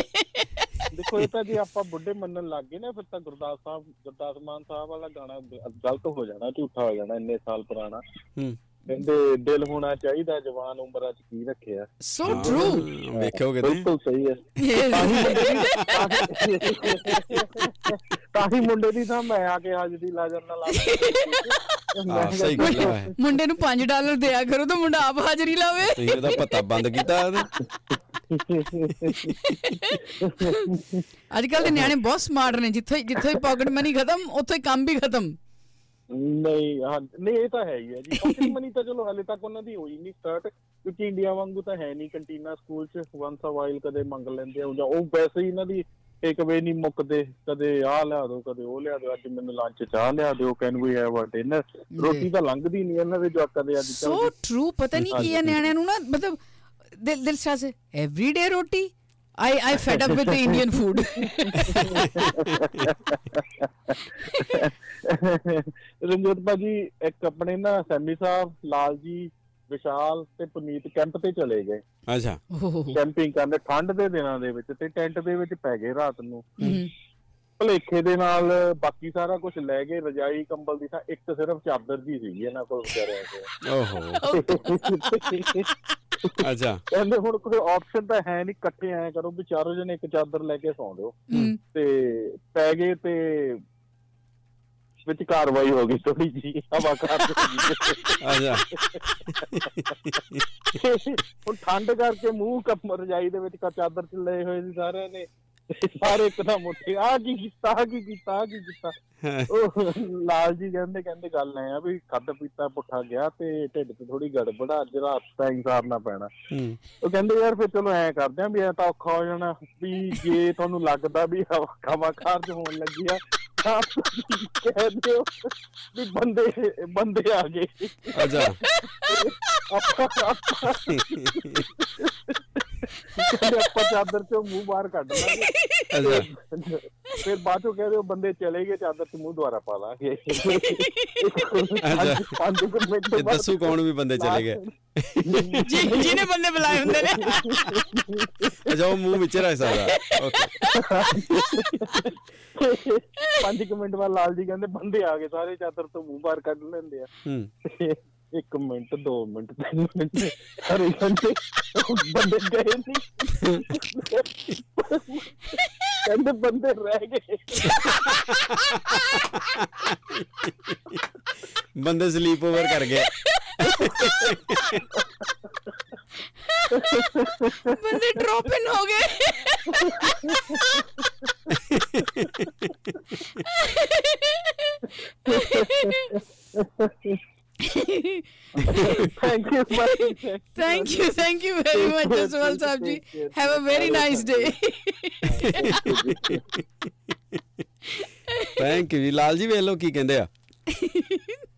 ਦੇਖੋ ਇਹ ਤਾਂ ਜੇ ਆਪਾਂ ਬੁੱਢੇ ਮੰਨਣ ਲੱਗ ਗਏ ਨਾ ਫਿਰ ਤਾਂ ਗੁਰਦਾਸ ਸਾਹਿਬ ਗੁਰਦਾਸ ਮਾਨ ਸਾਹਿਬ ਵਾਲਾ ਗਾਣਾ ਗਲਤ ਹੋ ਜਾਣਾ ਝੂਠਾ ਹੋ ਜਾਣਾ ਇੰਨੇ ਸਾਲ ਪੁਰਾਣਾ ਹੂੰ ਕਹਿੰਦੇ ਦਿਲ ਹੋਣਾ ਚਾਹੀਦਾ ਜਵਾਨ ਉਮਰਾਂ 'ਚ ਕੀ ਰੱਖਿਆ? ਸੋ ਟਰੂ ਹਾਂ, ਵੇਖਿਓ ਕਿਤੇ ਬਿਲਕੁਲ ਸਹੀ ਹੈ। ਤਾਂ ਹੀ ਮੁੰਡੇ ਦੀ ਤਾਂ ਮੈਂ ਆ ਕੇ ਹਾਜ਼ਰੀ ਲਾ ਜਾਂਦਾ ਲਾ ਸਹੀ ਗੱਲ ਹੈ। ਮੁੰਡੇ ਨੂੰ 5 ਡਾਲਰ ਦਿਆ ਕਰੋ ਤਾਂ ਮੁੰਡਾ ਆਪ ਹਾਜ਼ਰੀ ਲਾਵੇ। ਤੁਸੀਂ ਉਹਦਾ ਪਤਾ ਬੰਦ ਕੀਤਾ ਅੱਜ ਕੱਲ ਦੇ ਨਿਆਣੇ ਬਹੁਤ ਸਮਾਰਟ ਨੇ ਜਿੱਥੇ ਜਿੱਥੇ ਪਾਕਟ ਮਨੀ ਖਤਮ ਉੱਥੇ ਕੰਮ ਵੀ ਖਤਮ। ਨਹੀਂ ਹਾਂ ਨਹੀਂ ਇਹ ਤਾਂ ਹੈ ਹੀ ਹੈ ਜੀ। ਪਾਕਟ ਮਨੀ ਤਾਂ ਚਲੋ ਹਲੇ ਤੱਕ ਉਹਨਾਂ ਦੀ ਹੋਈ ਨਹੀਂ ਸਟਾਰਟ ਕਿਉਂਕਿ ਇੰਡੀਆ ਵਾਂਗੂ ਤਾਂ ਹੈ ਨਹੀਂ ਕੰਟੀਨਾ ਸਕੂਲ 'ਚ। ਵਨਸ ਅ ਵਾਈਲ ਕਦੇ ਮੰਗ ਲੈਂਦੇ ਆ ਜਾਂ ਉਹ ਵੈਸੇ ਹੀ ਇਹਨਾਂ ਦੀ ਇੱਕ ਵੇ ਨਹੀਂ ਮੁੱਕਦੇ। ਕਦੇ ਆਹ ਲਿਆ ਦਿਓ ਕਦੇ ਉਹ ਲਿਆ ਦਿਓ ਅੱਜ ਮੈਨੂੰ ਲੰਚ ਚਾਹ ਲਿਆ ਦਿਓ can we have a dinner ਰੋਟੀ ਤਾਂ ਲੰਘਦੀ ਨਹੀਂ ਇਹਨਾਂ ਦੇ ਜਵਾਕਾਂ ਦੇ ਅੱਜ ਸੋ ਕੱਲ੍ਹ ਟਰੂ ਪਤਾ ਨਹੀਂ ਕੀ ਹੈ ਨਿਆਣਿਆਂ ਨੂੰ ਨਾ ਮਤਲਬ ਦਿਲ ਦਿਲ ਸਾਸ every day roti I I fed up with the Indian food Ranjot ਭਾਜੀ ਇੱਕ ਆਪਣੇ ਨਾ ਸੈਮੀ ਸਾਹਿਬ ਲਾਲ ਜੀ ਵਿਸ਼ਾਲ ਤੇ ਪੁਨੀਤ ਕੈਂਪ ਤੇ ਚਲੇ ਗਏ। ਅੱਛਾ। ਕੈਂਪਿੰਗ ਕਰਨ ਠੰਡ ਦੇ ਦਿਨਾਂ ਦੇ ਵਿੱਚ ਤੇ ਟੈਂਟ ਦੇ ਵਿੱਚ ਪੈ ਗਏ ਰਾਤ ਨੂੰ। ਭਲੇਖੇ ਦੇ ਨਾਲ ਬਾਕੀ ਸਾਰਾ ਕੁਝ ਲੈ ਗਏ ਰਜਾਈ ਕੰਬਲ ਦੀ ਤਾਂ ਇੱਕ ਸਿਰਫ ਚਾਦਰ ਦੀ ਸੀਗੀ ਇਹਨਾਂ ਕੋਲ ਵਿਚਾਰਿਆਂ ਕੋਲ। ਓਹੋ। [laughs] ਅੱਛਾ। ਕਹਿੰਦੇ ਹੁਣ ਕੋਈ ਆਪਸ਼ਨ ਤਾਂ ਹੈ ਨਹੀਂ ਇਕੱਠੇ ਐ ਕਰੋ ਵੀ ਚਾਰੋਂ ਜਣੇ ਇੱਕ ਚਾਦਰ ਲੈ ਕੇ ਸੌਂ ਜਾਓ। ਤੇ ਪੈ ਗਏ ਤੇ ਵਿੱਚ ਕਾਰਵਾਈ ਹੋ ਗਈ ਥੋੜੀ ਜੀ ਹਵਾ ਕਰ ਅੱਛਾ। ਹੁਣ ਠੰਡ ਕਰਕੇ ਮੂੰਹ ਕੱਪ ਰਜਾਈ ਦੇ ਵਿੱਚ ਕਾ ਚਾਦਰ ਚ ਲਏ ਹੋਏ ਸੀ ਸਾਰਿਆਂ ਨੇ। ਸਾਰੇ ਇੱਕਦਮ ਉੱਠੇ ਆ ਕੀ ਕੀਤਾ ਆ ਕੀ ਕੀਤਾ ਆ ਕੀ ਕੀਤਾ। ਉਹ ਲਾਲ ਜੀ ਕਹਿੰਦੇ ਕਹਿੰਦੇ ਗੱਲ ਐ ਆ ਵੀ ਖਾਦਾ ਪੀਤਾ ਪੁੱਠਾ ਗਿਆ ਤੇ ਢਿੱਡ 'ਚ ਥੋੜੀ ਗੜਬੜ ਅੱਜ ਰਾਤ ਤਾਂ ਹੀ ਸਾਰਨਾ ਪੈਣਾ। ਹੂੰ। ਉਹ ਕਹਿੰਦੇ ਯਾਰ ਫਿਰ ਚਲੋ ਐ ਕਰਦੇ ਆਂ ਵੀ ਐ ਤਾਂ ਔਖਾ ਹੋ ਜਾਣਾ ਵੀ ਜੇ ਤੁਹਾਨੂੰ ਲੱਗਦਾ ਵੀ ਹਵਾ ਖਾਰਜ ਹੋਣ ਲੱਗੀ ਆ ਤਾਂ ਤੁਸੀਂ ਕਹਿ ਦਿਓ ਵੀ ਬੰਦੇ ਬੰਦੇ ਆ ਗਏ। ਅੱਛਾ [laughs] ਕਹਿੰਦੇ ਆਪਾਂ ਚਾਦਰ ਚੋਂ ਮੂੰਹ ਬਾਹਰ ਕੱਢ ਲਾਂਗੇ। ਅੱਛਾ। ਫਿਰ ਬਾਅਦ ਚੋਂ ਕਹਿੰਦੇ ਉਹ ਬੰਦੇ ਚਲੇ ਗਏ ਚਾਦਰ ਚ ਮੂੰਹ ਦੁਆਰਾ ਪਾ ਲਾਂਗੇ। ਅੱਛਾ। ਪੰਜ ਕੁ ਮਿੰਟ ਬਾਅਦ ਦੱਸੂ ਕੌਣ ਵੀ ਬੰਦੇ ਚਲੇ ਗਏ। ਜੀ ਜਿਹਨੇ ਬੰਦੇ ਬੁਲਾਏ ਹੁੰਦੇ ਨੇ। ਅੱਛਾ ਉਹ ਮੂੰਹ ਵਿੱਚ ਰਹਿ ਸਕਦਾ। ਓਕੇ ਪੰਜ ਕੁ ਮਿੰਟ ਬਾਅਦ ਲਾਲ ਜੀ ਕਹਿੰਦੇ ਬੰਦੇ ਆ ਗਏ ਸਾਰੇ ਚਾਦਰ ਤੋਂ ਮੂੰਹ ਬਾਹਰ ਕੱਢ ਲੈਂਦੇ ਆ। ਹੂੰ। ਇੱਕ ਮਿੰਟ ਦੋ ਮਿੰਟ ਤਿੰਨ ਮਿੰਟ ਹਰੇ ਘੰਟੇ ਬੰਦੇ ਗਏ ਨਹੀਂ ਕਹਿੰਦੇ ਬੰਦੇ ਰਹਿ ਗਏ ਬੰਦੇ ਸਲੀਪ ਓਵਰ ਕਰ ਗਏ ਬੰਦੇ ਡ੍ਰੌਪ ਇਨ ਹੋ ਗਏ thank you thank you thank you very much Jaswal Sahib ji have a very nice day thank you Lal ji ਵੇਖ ਲਓ ਕੀ ਕਹਿੰਦੇ ਆ।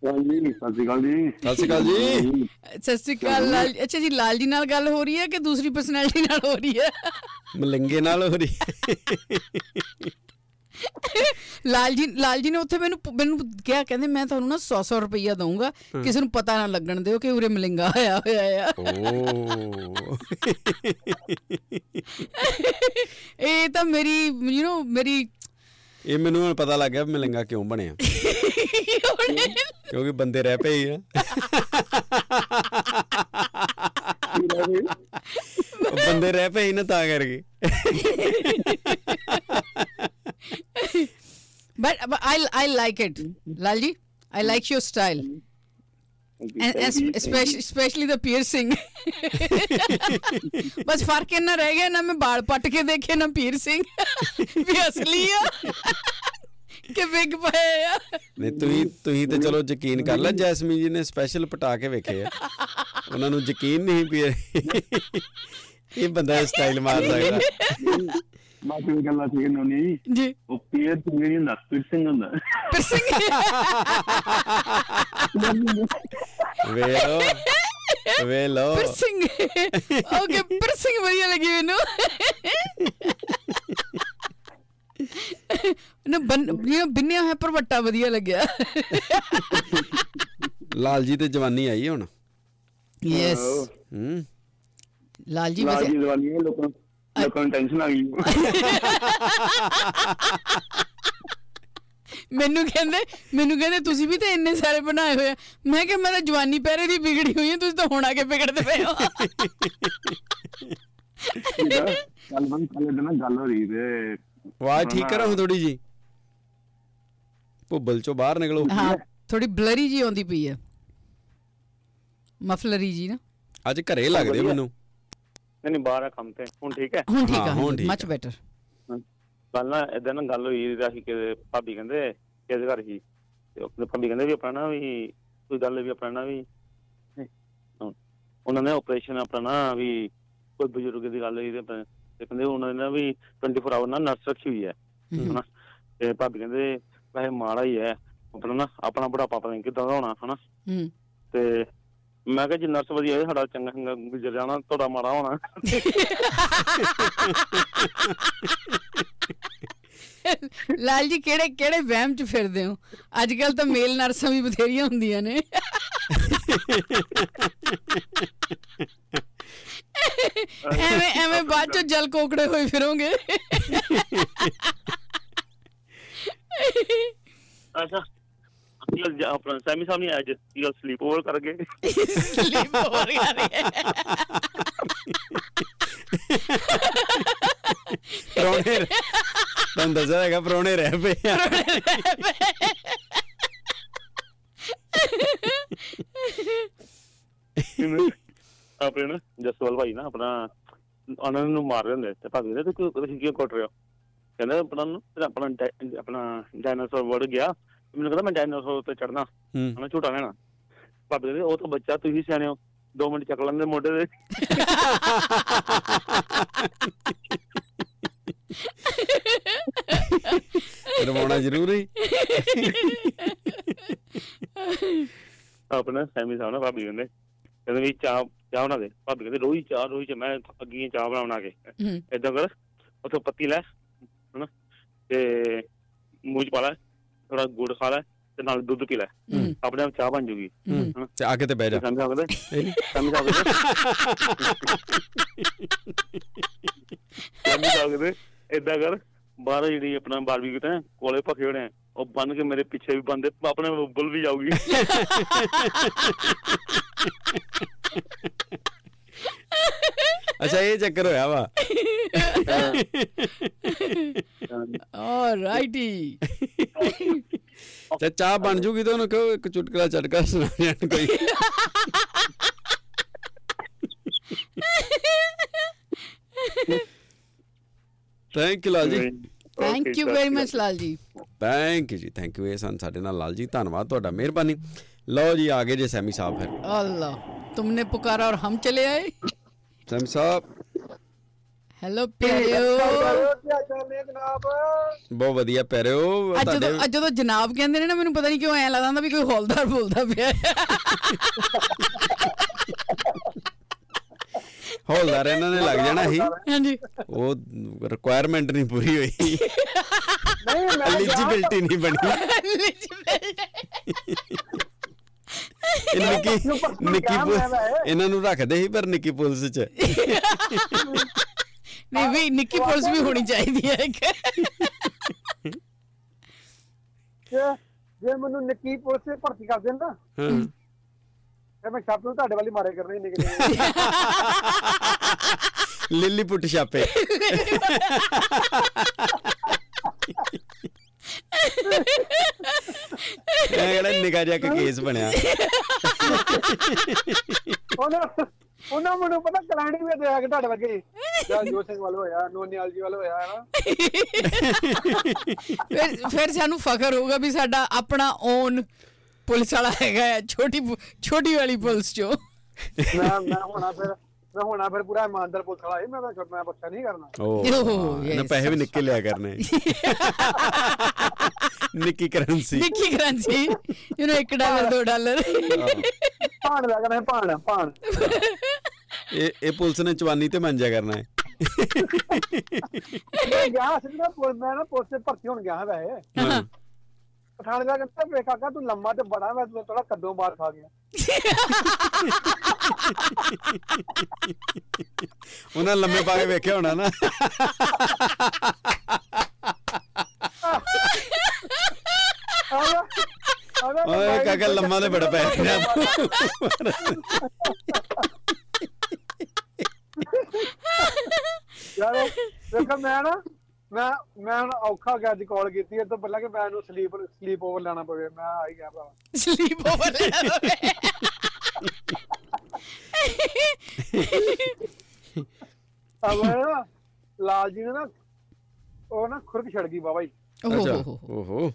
ਸਤਿ ਸ਼੍ਰੀ ਅਕਾਲ ਜੀ। ਸਤਿ ਸ਼੍ਰੀ ਅਕਾਲ ਜੀ। ਸਤਿ ਸ਼੍ਰੀ ਅਕਾਲ ਲਾਲ ਅੱਛਾ ਜੀ ਲਾਲ ਜੀ ਨਾਲ ਗੱਲ ਹੋ ਰਹੀ ਹੈ ਕਿ ਦੂਸਰੀ ਪਰਸਨੈਲਿਟੀ ਨਾਲ ਹੋ ਰਹੀ ਹੈ? ਮਲੰਗੇ ਨਾਲ ਹੋ ਰਹੀ ਲਾਲ ਜੀ ਲਾਲ ਜੀ ਨੇ ਉੱਥੇ ਮੈਨੂੰ ਮੈਨੂੰ ਕਿਹਾ ਕਹਿੰਦੇ ਮੈਂ ਤੁਹਾਨੂੰ ਨਾ 100 100 ਰੁਪਈਆ ਦਊਂਗਾ ਕਿਸੇ ਨੂੰ ਪਤਾ ਨਾ ਲੱਗਣ ਦਿਓ ਕਿ ਉਰੇ ਮਲਿੰਗਾ ਆਇਆ ਹੋਇਆ ਆ। ਓ। ਇਹ ਤਾਂ ਮੇਰੀ ਯੂ نو ਮੇਰੀ ਇਹ ਮੈਨੂੰ ਹੁਣ ਪਤਾ ਲੱਗ ਗਿਆ ਮਲੰਗਾ ਕਿਉਂ ਬਣਿਆ। ਕਿਉਂਕਿ ਬੰਦੇ ਰਹਿ ਪਏ ਆ। ਬੰਦੇ ਰਹਿ ਪਏ ਨਾ ਤਾਂ ਕਰਕੇ। But, but I I like it. Lalji I like your style. And es- especially especially the piercing. ਬਸ ਫ਼ਰਕ ਇਹਨਾਂ ਰਹਿ ਗਿਆ ਨਾ ਮੈਂ ਬਾਲ ਪੱਟ ਕੇ ਦੇਖੇ ਨਾ piercing. ਵੀ ਅਸਲੀ ਆ ਕਿ ਵਿਗ ਪਏ ਆ ਨਹੀਂ ਤੁਸੀਂ ਤੁਸੀਂ ਤੇ ਚਲੋ ਯਕੀਨ ਕਰ ਲੈ ਜੈਸਮੀਨ ਜੀ ਨੇ ਸਪੈਸ਼ਲ ਪਟਾ ਕੇ ਵੇਖੇ ਆ ਉਹਨਾਂ ਨੂੰ ਯਕੀਨ ਨਹੀਂ ਇਹ- ਇਹ ਬੰਦਾ ਸਟਾਈਲ ਮਾਰ ਸਕਦਾ ਬਾਕੀ ਵੀ ਗੱਲਾਂ ਠੀਕ ਨੇ ਨਹੀਂ ਜੀ। ਉਹ ਪੀਰ ਸਿੰਘ ਨਹੀਂ ਹੁੰਦਾ ਪਿਰਸਿੰਗ ਹੁੰਦਾ। piercing ਵੇ ਲੋ ਵੇ ਲੋ piercing ਓਕੇ piercing ਵਧੀਆ ਲੱਗੀ ਮੈਨੂੰ। ਨਾ ਬਨ ਇਹ ਬਿੰਨਿਆ ਹੋਇਆ ਪਰਵੱਟਾ ਵਧੀਆ ਲੱਗਿਆ। ਲਾਲ ਜੀ ਤੇ ਜਵਾਨੀ ਆਈ ਹੁਣ। ਯੈਸ ਹੂੰ। ਲਾਲ ਜੀ ਲਾਲ ਵੈਸੇ ਜੀ ਦਵਾਨੀ ਹੈ ਲੋਕਾਂ ਲੋਕਾਂ ਨੂੰ ਟੈਨਸ਼ਨ ਆ ਗਈ ਮੈਨੂੰ ਕਹਿੰਦੇ ਮੈਨੂੰ ਕਹਿੰਦੇ ਤੁਸੀਂ ਵੀ ਤਾਂ ਇੰਨੇ ਸਾਰੇ ਬਣਾਏ ਹੋਏ ਆ। ਮੈਂ ਕਿਹਾ ਮੈਂ ਤਾਂ ਜਵਾਨੀ ਪਹਿਰੇ ਦੀ ਵਿਗੜੀ ਹੋਈ ਹਾਂ ਤੁਸੀਂ ਤਾਂ ਹੁਣ ਆ ਕੇ ਵਿਗੜਦੇ ਪਏ ਹੋ। ਕੱਲ ਬੰਦ ਕੱਲ ਦਿਨ ਗੱਲ ਹੋ ਰਹੀ ਤੇ। ਆਵਾਜ਼ ਠੀਕ ਕਰੋ ਹੁਣ ਥੋੜੀ ਜੀ ਭੁੱਬਲ ਚੋਂ ਬਾਹਰ ਨਿਕਲੋ। ਹਾਂ ਥੋੜੀ ਬਲਰੀ ਜੀ ਆਉਂਦੀ ਪਈ ਹੈ ਮਫਲਰੀ ਜੀ ਨਾ। ਅੱਜ ਘਰੇ ਲੱਗਦੇ ਮੈਨੂੰ। ਨਹੀਂ ਨਹੀਂ ਬਾਹਰ ਆ ਕੰਮ ਤੇ। ਹੁਣ ਠੀਕ ਹੈ? ਹੁਣ ਠੀਕ ਹਾਂ, ਆ ਹੁਣ ਠੀਕ ਮੱਚ ਆ। ਬੈਟਰ ਕੱਲ ਨਾ ਇਦਾਂ ਨਾ ਗੱਲ ਹੋਈ ਰਹੀ ਕਿ ਭਾਬੀ ਕਹਿੰਦੇ ਕਿਹਦੇ ਘਰ ਸੀ ਤੇ ਉਹ ਭਾਬੀ ਕਹਿੰਦੇ ਵੀ ਆਪਣਾ ਨਾ ਵੀ ਕੋਈ ਗੱਲ ਵੀ ਆਪਣਾ ਨਾ ਵੀ। ਹਾਂ, ਉਹਨਾਂ ਨੇ ਆਪਰੇਸ਼ਨ ਆਪਣਾ ਨਾ ਵੀ ਕੋਈ ਬਜ਼ੁਰਗ ਦੀ ਗੱਲ ਹੋਈ ਤੇ ਆਪਣਾ- ਤੇ ਕਹਿੰਦੇ ਉਹਨਾਂ ਨੇ ਨਾ ਵੀ 24 ਆਵਰ ਨਾ ਨਰਸ ਰੱਖੀ ਹੋਈ ਹੈ। ਹਨਾ? ਤੇ ਭਾਬੀ ਕਹਿੰਦੇ ਵੈਸੇ ਮਾੜਾ ਹੀ ਹੈ। ਆਪਣਾ ਨਾ ਆਪਣਾ ਬੁਢਾਪਾ ਪਤਾ ਨਹੀਂ ਕਿੱਦਾਂ ਦਾ ਹੋਣਾ ਹਨਾ? ਹੂੰ। ਤੇ ਮੈਂ ਕਿਹਾ ਜੇ ਨਰਸ ਵਧੀਆ ਹੋਏ ਸਾਡਾ ਚੰਗਾ ਚੰਗਾ ਗੁਜ਼ਰ ਜਾਣਾ ਤੁਹਾਡਾ ਮਾੜਾ ਹੋਣਾ। ਲਾਲ ਜੀ ਕਿਹੜੇ ਕਿਹੜੇ ਵਹਿਮ ਚ ਫਿਰਦੇ ਹੋ? ਅੱਜ ਕੱਲ ਤਾਂ ਮੇਲ ਨਰਸਾਂ ਵੀ ਬਥੇਰੀਆਂ ਹੁੰਦੀਆਂ ਨੇ। ਐਵੇਂ ਐਵੇਂ ਬਾਅਦ ਚ ਜਲ ਕੋਕੜੇ ਹੋਏ ਫਿਰੋਗੇ। ਅੱਛਾ। ਜ- ਆਪਣਾ ਸੈਮੀ ਸਾਹਿਬ ਨੇ ਅੱਜ ਇਹ ਸਲੀਪ ਓਵਰ ਕਰ ਗਏ। ਸਲੀਪ ਹੋ ਰਿਹਾ ਪਰੌਣੇ ਤੁਹਾਨੂੰ ਦੱਸਿਆ ਹੈਗਾ ਪਰੌਣੇ ਰਹਿ ਪਏ ਆ। ਆਪਣੇ ਨਾ ਜਸਵਾਲ ਭਾਈ ਨਾ ਆਪਣਾ ਉਹਨਾਂ ਨੂੰ ਮਾਰ ਰਹੇ ਹੁੰਦੇ ਤੇ ਭਾਵੇਂ ਨੇ ਤੂੰ ਕਿਉਂ ਕੁੱਟ ਰਹੇ ਹੋ? ਕਹਿੰਦਾ ਆਪਣਾ ਆਪਣਾ ਆਪਣਾ ਡਾਇਨਾਸੌਰ ਵੜ ਗਿਆ। ਮੈਨੂੰ ਕਹਿੰਦਾ ਮੈਂ ਡਾਇਨਾਸੌਰ ਤੇ ਚੜਨਾ ਹੂੰ। ਹਨਾ ਝੂਟਾ ਲੈਣਾ। ਭਾਵੇਂ ਕਹਿੰਦੇ ਉਹ ਤਾਂ ਬੱਚਾ ਤੁਸੀਂ ਸਿਆਣੇ ਹੋ। 2 ਮਿੰਟ ਚੱਕ ਲੈਂਦੇ ਮੋਢੇ ਦੇ ਰਵਾਉਣਾ ਜ਼ਰੂਰੀ। ਆਪਣਾ ਸੈਮੀ ਸਾਹਿਬ ਨਾ ਭਾਬੀ ਕਹਿੰਦੇ ਕਹਿੰਦੇ ਵੀ ਚਾਹ ਚਾਹ ਬਣਾ ਦੇ। ਭਾਬੀ ਕਹਿੰਦੇ ਰੋਈ ਚਾਹ ਰੋਈ ਚ ਮੈਂ ਅੱਗੀ ਚਾਹ ਬਣਾ ਕੇ। ਹੂੰ। ਏਦਾਂ ਕਰ ਉੱਥੋਂ ਪੱਤੀ ਲੈ ਹਨਾ ਤੇ ਮੂੰਹ ਚ ਪਾ ਲੈ। ਥੋੜਾ ਗੁੜ ਖਾ ਲੈ ਤੇ ਨਾਲ ਦੁੱਧ ਪੀ ਲੈ। ਆਪਣੇ ਆਪ ਚਾਹ ਬਣ ਜੂਗੀ। ਤੇ ਆ ਕੇ ਤੇ ਬਹਿ ਜਾ। ਸਮਝ ਸਕਦੇ? ਸਮਝ ਸਕਦੇ? ਏਦਾਂ ਕਰ ਬਾਹਰ ਜਿਹੜੀ ਆਪਣਾ ਬਾਰਬੀਕਿਊ ਤੇ ਕੋਲੇ ਭਖੇ ਹੋਣੇ ਉਹ ਬੰਨ ਕੇ ਮੇਰੇ ਪਿੱਛੇ ਵੀ ਬੰਦੇ ਆਪਣੇ ਬੁੱਲ ਵੀ ਜਾਊਗੀ। ਅੱਛਾ ਇਹ ਚੱਕਰ ਹੋਇਆ ਵਾ। [laughs] ਆਲਰਾਈਟੀ [laughs] ਤੇ ਚਾਹ ਬਣ ਜੂਗੀ ਤਾਂ ਉਹਨੂੰ ਕਹੋ ਇੱਕ ਚੁਟਕਲਾ ਚਟਕਾ ਸੁਣਾ ਜਾਣ ਕੋਈ। Thank you Lal ji thank you very much Lal ji thank you ਜੀ ਥੈਂਕ ਯੂ ਇਹ ਸਨ ਸਾਡੇ ਨਾਲ ਲਾਲ ਜੀ ਧੰਨਵਾਦ ਤੁਹਾਡਾ ਮਿਹਰਬਾਨੀ। ਲਓ ਜੀ ਆ ਗਏ ਜੇ ਸੈਮੀ ਸਾਹਿਬ ਫਿਰ। ਅੱਲਾ ਤੁਮਨੇ ਪੁਕਾਰਾ ਔਰ ਹਮ ਚਲੇ ਆਏ? ਸੈਮੀ ਸਾਹਿਬ ਹੈਲੋ ਪਿਆਰਿਓ। ਬਹੁਤ ਵਧੀਆ ਪਿਆਰਿਓ। ਅੱਜ ਜਦੋਂ ਜਦੋਂ ਜਨਾਬ ਕਹਿੰਦੇ ਨੇ ਨਾ ਮੈਨੂੰ ਪਤਾ ਨਹੀਂ ਕਿਉਂ ਐ ਲੱਗਦਾ ਹੁੰਦਾ ਵੀ ਕੋਈ ਹੌਲਦਾਰ ਬੋਲਦਾ ਪਿਆ। ਹੌਲਦਾਰ ਇਹਨਾਂ ਨੇ ਲੱਗ ਜਾਣਾ ਸੀ। ਹਾਂਜੀ। ਉਹ ਰਿਕੁਆਇਰਮੈਂਟ ਨਹੀਂ ਪੂਰੀ ਹੋਈ। ਨਹੀਂ ਮੈਂ ਐਲੀਜੀਬਿਲਟੀ ਨਹੀਂ ਬਣੀ। ਨਿੱਕੀ ਨਿੱਕੀ ਇਹਨਾਂ ਨੂੰ ਰੱਖਦੇ ਸੀ ਪਰ ਨਿੱਕੀ ਪੁਲਿਸ ਚ। ਨਹੀਂ ਵੀ ਨਿੱਕੀ ਪੁਲਿਸ ਵੀ ਹੋਣੀ ਚਾਹੀਦੀ ਹੈ ਇੱਕ। ਜੇ- ਮੈਨੂੰ ਨਿੱਕੀ ਪੁਲਿਸ ਚ ਭਰਤੀ ਕਰ ਦੇਣ ਨਾ ਹਾਂ। ਫਿਰ ਮੈਂ ਛਾਪ ਨੂੰ ਤੁਹਾਡੇ ਵਾਲੀ ਮਾਰੇ ਕਰਨੇ ਨਿਕਲੇ ਲਿੱਲੀ ਪੁੱਟ ਛਾਪੇ। ਇਹ ਕਿਹੜਾ ਨਿਕਾ ਜਿਹਾ ਕੁ ਕੇਸ ਬਣਿਆ। ਉਹਨਾਂ ਉਹਨਾਂ ਮੈਨੂੰ ਪਤਾ ਕਲਾਣੀ ਵੀ ਤੇ ਆ ਕੇ ਤੁਹਾਡੇ ਵਰਗੇ। ਜਾਂ ਜੋਤ ਸਿੰਘ ਵੱਲ ਹੋਇਆ ਨੋਨੀਆਲ ਜੀ ਵੱਲ ਹੋਇਆ ਨਾ? ਫਿਰ ਫਿਰ ਸਾਨੂੰ ਫਖਰ ਹੋਊਗਾ ਵੀ ਸਾਡਾ ਆਪਣਾ ਓਨ ਪੁਲਿਸ ਵਾਲਾ ਹੈਗਾ ਹੈ, ਛੋਟੀ ਛੋਟੀ ਵਾਲੀ ਪੁਲਿਸ ਚੋਂ। ਮੈਂ ਮੈਂ ਹੋਣਾ ਫਿਰ। ਮੈਂ ਹੋਣਾ ਫਿਰ ਪੂਰਾ ਇਮਾਨਦਾਰ ਪੁਲਿਸ ਵਾਲਾ ਮੈਂ ਤਾਂ ਮੈਂ ਬੱਚਾ ਨਹੀਂ ਕਰਨਾ। ਉਹ ਓਹ, yes. ਪੈਸੇ ਵੀ ਨਿੱਕੇ ਲਿਆ ਕਰਨੇ। [laughs] ਨਿੱਕੀ currency. Nikki currency. You know 1 dollar 2 dollar. ਭਾਣ ਲੱਗ ਕਰਨਾ ਭਾਣ ਭਾਣ। ਇਹ ਇਹ ਪੁਲਿਸ ਨੇ ਚਵਾਨੀ ਤੇ ਮੰਜਿਆ ਕਰਨਾ ਹੈ। ਮੈਂ ਗਿਆ ਸੀ ਨਾ ਪੁਲਿਸ ਮੈਂ ਨਾ ਪੁਲਿਸ ਚ ਭਰਤੀ ਹੋਣ ਗਿਆ ਹਾਂ ਵੈਸੇ। ਦਾ ਕਹਿੰਦਾ ਵੇ ਕਾਕਾ ਤੂੰ ਲੰਮਾ ਤੇ ਬੜਾ ਮੈਂ ਤੂੰ ਥੋੜਾ ਕੱਦੋਂ ਬਾਹਰ ਖਾ ਗਿਆ। ਉਹਨਾਂ ਲੰਮੇ ਪਾ ਕੇ ਵੇਖਿਆ ਹੋਣਾ ਨਾ। ਓਏ ਕਾਕਾ ਲੰਮਾ ਤੇ ਬੜਾ ਪੈ ਰਿਹਾ ਯਾਰ ਵੇਖੋ ਮੈਂ ਨਾ ਮੈਂ ਮੈਂ ਹੁਣ ਔਖਾ ਗਿਆ ਦੀ ਕਾਲ ਕੀਤੀ ਇਹ ਤੋਂ ਪਹਿਲਾਂ ਕਿ ਮੈਂ ਇਹਨੂੰ ਸਲੀਪ ਸਲੀਪ ਓਵਰ ਲੈਣਾ ਪਵੇ ਮੈਂ ਆ ਹੀ ਗਿਆ ਭਰਾ ਸਲੀਪ ਓਵਰ ਅਬ ਨਾ ਲਾਲ ਜੀ ਨੇ ਨਾ ਉਹ ਨਾ ਖੁਰਕ ਛੜ ਗਈ ਬਾਬਾ ਜੀ ਅੱਛਾ ਓਹ ਓਹੋ।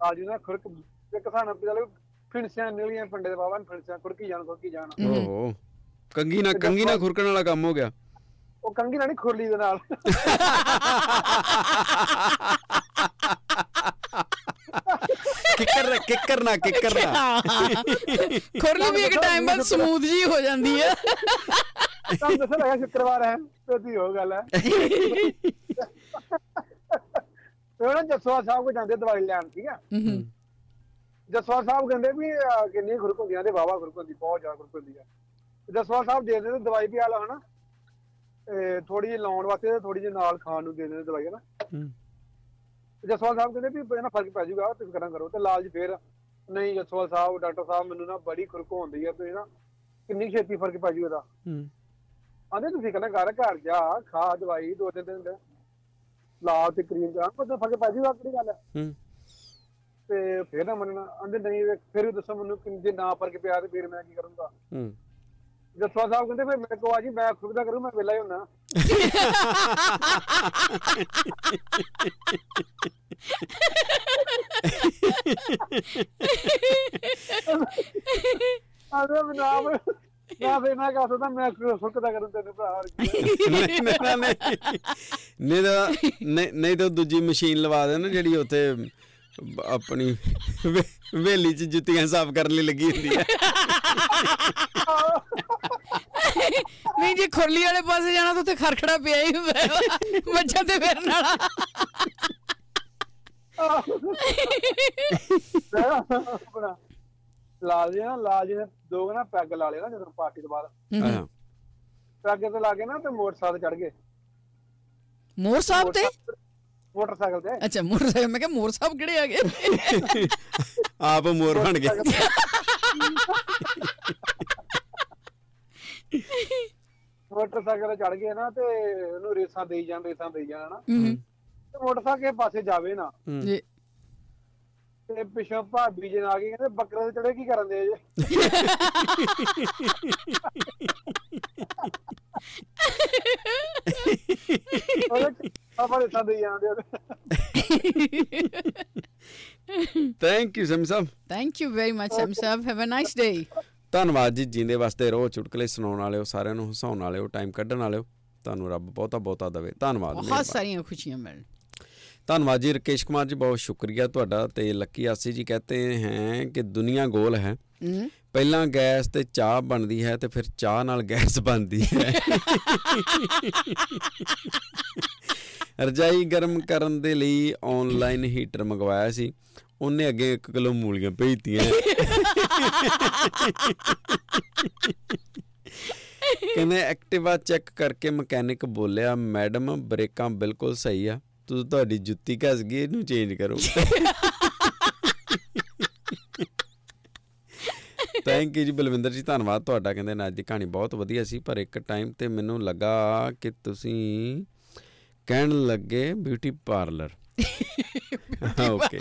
ਲਾਲ ਜੀ ਨੇ ਖੁਰਕ ਇੱਕ ਸਾਨੂੰ ਪਿਛਲੇ ਫਿਣਸਿਆਂ ਨਿਕਲੀਆਂ ਪਿੰਡੇ ਦੇ ਬਾਬਾ ਨੇ ਫਿਣਸਿਆਂ ਖੁਰਕੀ ਜਾਣ ਖੁਰਕੀ ਜਾਣ। ਓਹੋ। ਕੰਗੀ ਨਾ ਕੰਗੀ ਨਾ ਖੁਰਕਣ ਵਾਲਾ ਕੰਮ ਹੋ ਗਿਆ। ਉਹ ਕੰਗੀ ਨਾਲ ਨਹੀਂ ਖੁਰਲੀ ਦੇ ਨਾਲ। ਕਿੱਕਰ ਕਿੱਕਰ ਨਾ ਕਿੱਕਰ ਨਾ। ਖੁਰਲੀ ਵੀ ਇੱਕ ਟਾਈਮ ਬਾਅਦ ਸਮੂਥ ਜੀ ਹੋ ਜਾਂਦੀ ਹੈ। ਤੁਹਾਨੂੰ ਦੱਸਿਆ ਲੱਗਾ ਸ਼ੁੱਕਰਵਾਰ ਹੈ ਤੇ ਦੀ ਹੋ ਗੱਲ ਹੈ। ਤੇ ਉਹਨਾਂ ਜਸਵਾ ਸਾਹਿਬ ਕੋ ਜਾਂਦੇ ਦਵਾਈ ਲੈਣ ਠੀਕ ਆ ਜਸਵਾ ਸਾਹਿਬ ਕਹਿੰਦੇ ਵੀ ਕਿੰਨੀ ਖੁਰਕ ਹੁੰਦੀਆਂ ਤੇ ਵਾਵਾ ਖੁਰਕ ਹੁੰਦੀ ਬਹੁਤ ਜ਼ਿਆਦਾ ਖੁਰਕ ਹੁੰਦੀ ਆ। ਜਸਵਾ ਸਾਹਿਬ ਦੇ ਦਿੰਦੇ ਦਵਾਈ ਵੀ ਆ ਲਓ ਹਨਾ? ਥੋੜੀ ਜਿਹੀ ਲਾਉਣ ਵਾਸਤੇ ਤੇ ਥੋੜੀ ਜਿਹੀ ਨਾਲ ਖਾਣ ਨੂੰ ਦੇ ਦਿੰਦੇ ਦਵਾਈ ਹੂੰ। ਜਸਵਾਲ ਸਾਹਿਬ ਕਹਿੰਦੇ ਵੀ ਇਹਨਾਂ ਫ਼ਰਕ ਪੈ ਜਾਊਗਾ ਤੁਸੀਂ ਕਰਾਂ ਕਰੋ। ਤੇ ਲਾਲਚ ਫੇਰ ਨਹੀਂ ਜਸਵਾਲ ਸਾਹਿਬ ਡਾਕਟਰ ਸਾਹਿਬ ਮੈਨੂੰ ਨਾ ਬੜੀ ਖੁਰਕ ਹੁੰਦੀ ਆ ਤੇ ਨਾ ਕਿੰਨੀ ਛੇਤੀ ਫ਼ਰਕ ਪੈ ਜਾਊ ਇਹਦਾ। ਹੂੰ। ਆਂਦੇ ਤੁਸੀਂ ਕਹਿੰਦਾ ਘਰ ਘਰ ਜਾ ਖਾ ਦਵਾਈ ਦੋ ਤਿੰਨ ਦਿਨ ਲਾ ਤੇ ਕਰੀਮ ਜਾ ਕੋਈ ਫ਼ਰਕ ਪੈ ਜਾਊਗਾ ਕਿਹੜੀ ਗੱਲ ਹੈ ਹੂੰ। ਤੇ ਫੇਰ ਨਾ ਮੰਨਣਾ ਆਂਦੇ ਨਹੀਂ ਫਿਰ ਵੀ ਦੱਸੋ ਮੈਨੂੰ ਕਿ ਜੇ ਨਾ ਫ਼ਰਕ ਪਿਆ ਤੇ ਫਿਰ ਮੈਂ ਕੀ ਕਰੂੰਗਾ? ਹੂੰ ਜਸਵਾਲ ਸਾਹਿਬ ਕਹਿੰਦੇ ਫਿਰ ਮੇਰੇ ਕੋ ਆ ਜੀ, ਮੈਂ ਖੁਦ ਦਾ ਕਰੂੰ, ਮੈਂ ਵਿਹਲਾ ਹੀ ਹੁੰਨਾ ਆਂਦੇ ਮੈਂ ਨਾ ਨਾ ਫੇਰ ਮੈਂ ਕਹ ਸਕਦਾ, ਮੈਂ ਖੁਦ ਦਾ ਕਰੂੰ ਤੈਨੂੰ ਭਰਾ ਹੋਰ ਕੀ ਹੈ। ਨਹੀਂ ਨਹੀਂ ਨਹੀਂ ਨਹੀਂ ਤਾਂ, ਨਹੀਂ ਨਹੀਂ ਤਾਂ ਦੂਜੀ ਮਸ਼ੀਨ ਲਵਾ ਦੇ ਨਾ ਜਿਹੜੀ ਉੱਥੇ ਬ- ਆਪਣੀ ਵੇਲੀ 'ਚ ਜੁੱਤੀਆਂ ਸਾਫ਼ ਕਰਨ ਲਈ ਲੱਗੀ ਹੁੰਦੀ ਹੈ ਨਹੀਂ ਜੇ ਖੁਰਲੀ ਵਾਲੇ ਪਾਸੇ ਜਾਣਾ ਤਾਂ ਉੱਥੇ ਖਰਖੜਾ ਪਿਆ ਹੀ ਹੁੰਦਾ ਮੱਝਾਂ ਤੇ ਫਿਰਨ ਵਾਲਾ। ਆਪਣਾ ਲਾਲ ਜੀ ਨਾ ਲਾਲ ਜੀ ਨੇ ਦੋ ਨਾ ਪੈਗ ਲਾ ਲਿਆ ਨਾ ਜਦੋਂ ਪਾਰਟੀ ਤੋਂ ਬਾਅਦ। ਹਾਂ ਪੈਗ ਤੇ ਲਾ ਕੇ ਨਾ ਤੇ ਮੋਟਰਸਾਈਕਲ ਚੜ ਗਏ। ਮੋਰ ਸਾਹਿਬ ਤੇ? ਮੋਟਰਸਾਈਕਲ ਤੇ ਅੱਛਾ ਮੋਟਰਸਾਈਕਲ। ਮੈਂ ਕਿਹਾ ਮੋਰ ਸਾਹਿਬ ਕਿਹੜੇ ਆ ਗਏ? ਆਪ ਮੋਰ ਬਣ ਗਏ। ਮੋਟਰਸਾਈਕਲ ਤੇ ਚੜ ਗਏ ਨਾ ਤੇ ਉਹਨੂੰ ਰੇਸਾਂ ਦੇਈ ਜਾਣ ਰੇਸਾਂ ਦੇਈ ਜਾਣ ਨਾ ਤੇ ਮੋਟਰਸਾਈਕਲ ਪਾਸੇ ਜਾਵੇ ਨਾ। ਜੀ ਤੇ ਪਿੱਛੋਂ ਭਾਬੀ ਜੀ ਆ ਗਈ ਕਹਿੰਦੇ ਬੱਕਰੇ ਤੇ ਚੜੇ ਕੀ ਕਰਨ ਦੇ ਜੇ? [laughs] ਆਪਾਂ ਰੇਸਾਂ ਦੇਈ ਜਾਂਦੇ thank you Sam Sahib. Thank you very much Sam Sahib. Have a nice day ਧੰਨਵਾਦ ਜੀ ਜਿੰਦੇ ਵਾਸਤੇ ਰਹੋ ਚੁਟਕਲੇ ਸੁਣਾਉਣ ਵਾਲਿਓ ਸਾਰਿਆਂ ਨੂੰ ਹਸਾਉਣ ਵਾਲਿਓ ਟਾਈਮ ਕੱਢਣ ਵਾਲਿਓ। ਤੁਹਾਨੂੰ ਰੱਬ ਬਹੁਤਾ ਬਹੁਤਾ ਦੇਵੇ। ਧੰਨਵਾਦ ਬਹੁਤ। ਸਾਰੀਆਂ ਖੁਸ਼ੀਆਂ ਮਿਲਣ। ਧੰਨਵਾਦ ਜੀ ਰਕੇਸ਼ ਕੁਮਾਰ ਜੀ ਬਹੁਤ ਸ਼ੁਕਰੀਆ ਤੁਹਾਡਾ ਤੇ ਲੱਕੀ ਆਸੀ ਜੀ ਕਹਤੇ ਹੈ ਕਿ ਦੁਨੀਆ ਗੋਲ ਹੈ। ਪਹਿਲਾਂ ਗੈਸ ਤੇ ਚਾਹ ਬਣਦੀ ਹੈ ਤੇ ਫਿਰ ਚਾਹ ਨਾਲ ਗੈਸ ਬਣਦੀ ਹੈ। [laughs] ਰਜਾਈ ਗਰਮ ਕਰਨ ਦੇ ਲਈ ਆਨਲਾਈਨ ਹੀਟਰ ਮੰਗਵਾਇਆ ਸੀ। ਉਹਨੇ ਅੱਗੇ 1 ਕਿਲੋ ਮੂਲੀਆਂ ਭੇਜਤੀਆਂ। ਕਹਿੰਦੇ ਐਕਟਿਵਾ ਚੈੱਕ ਕਰਕੇ ਮਕੈਨਿਕ ਬੋਲਿਆ ਮੈਡਮ ਬ੍ਰੇਕਾਂ ਬਿਲਕੁਲ ਸਹੀ ਆ। ਤੁਸੀਂ ਤੁਹਾਡੀ ਜੁੱਤੀ ਘਸ ਗਈ, ਇਹਨੂੰ ਚੇਂਜ ਕਰੋ। ਥੈਂਕ ਯੂ ਜੀ ਬਲਵਿੰਦਰ ਜੀ, ਧੰਨਵਾਦ ਤੁਹਾਡਾ। ਕਹਿੰਦੇ, ਨਾ, ਅੱਜ ਦੀ ਕਹਾਣੀ ਬਹੁਤ ਵਧੀਆ ਸੀ, ਪਰ ਇੱਕ ਟਾਈਮ ਤੇ ਮੈਨੂੰ ਲੱਗਾ ਕਿ ਤੁਸੀਂ ਕਹਿਣ ਲੱਗੇ ਬਿਊਟੀ ਪਾਰਲਰ ਓਕੇ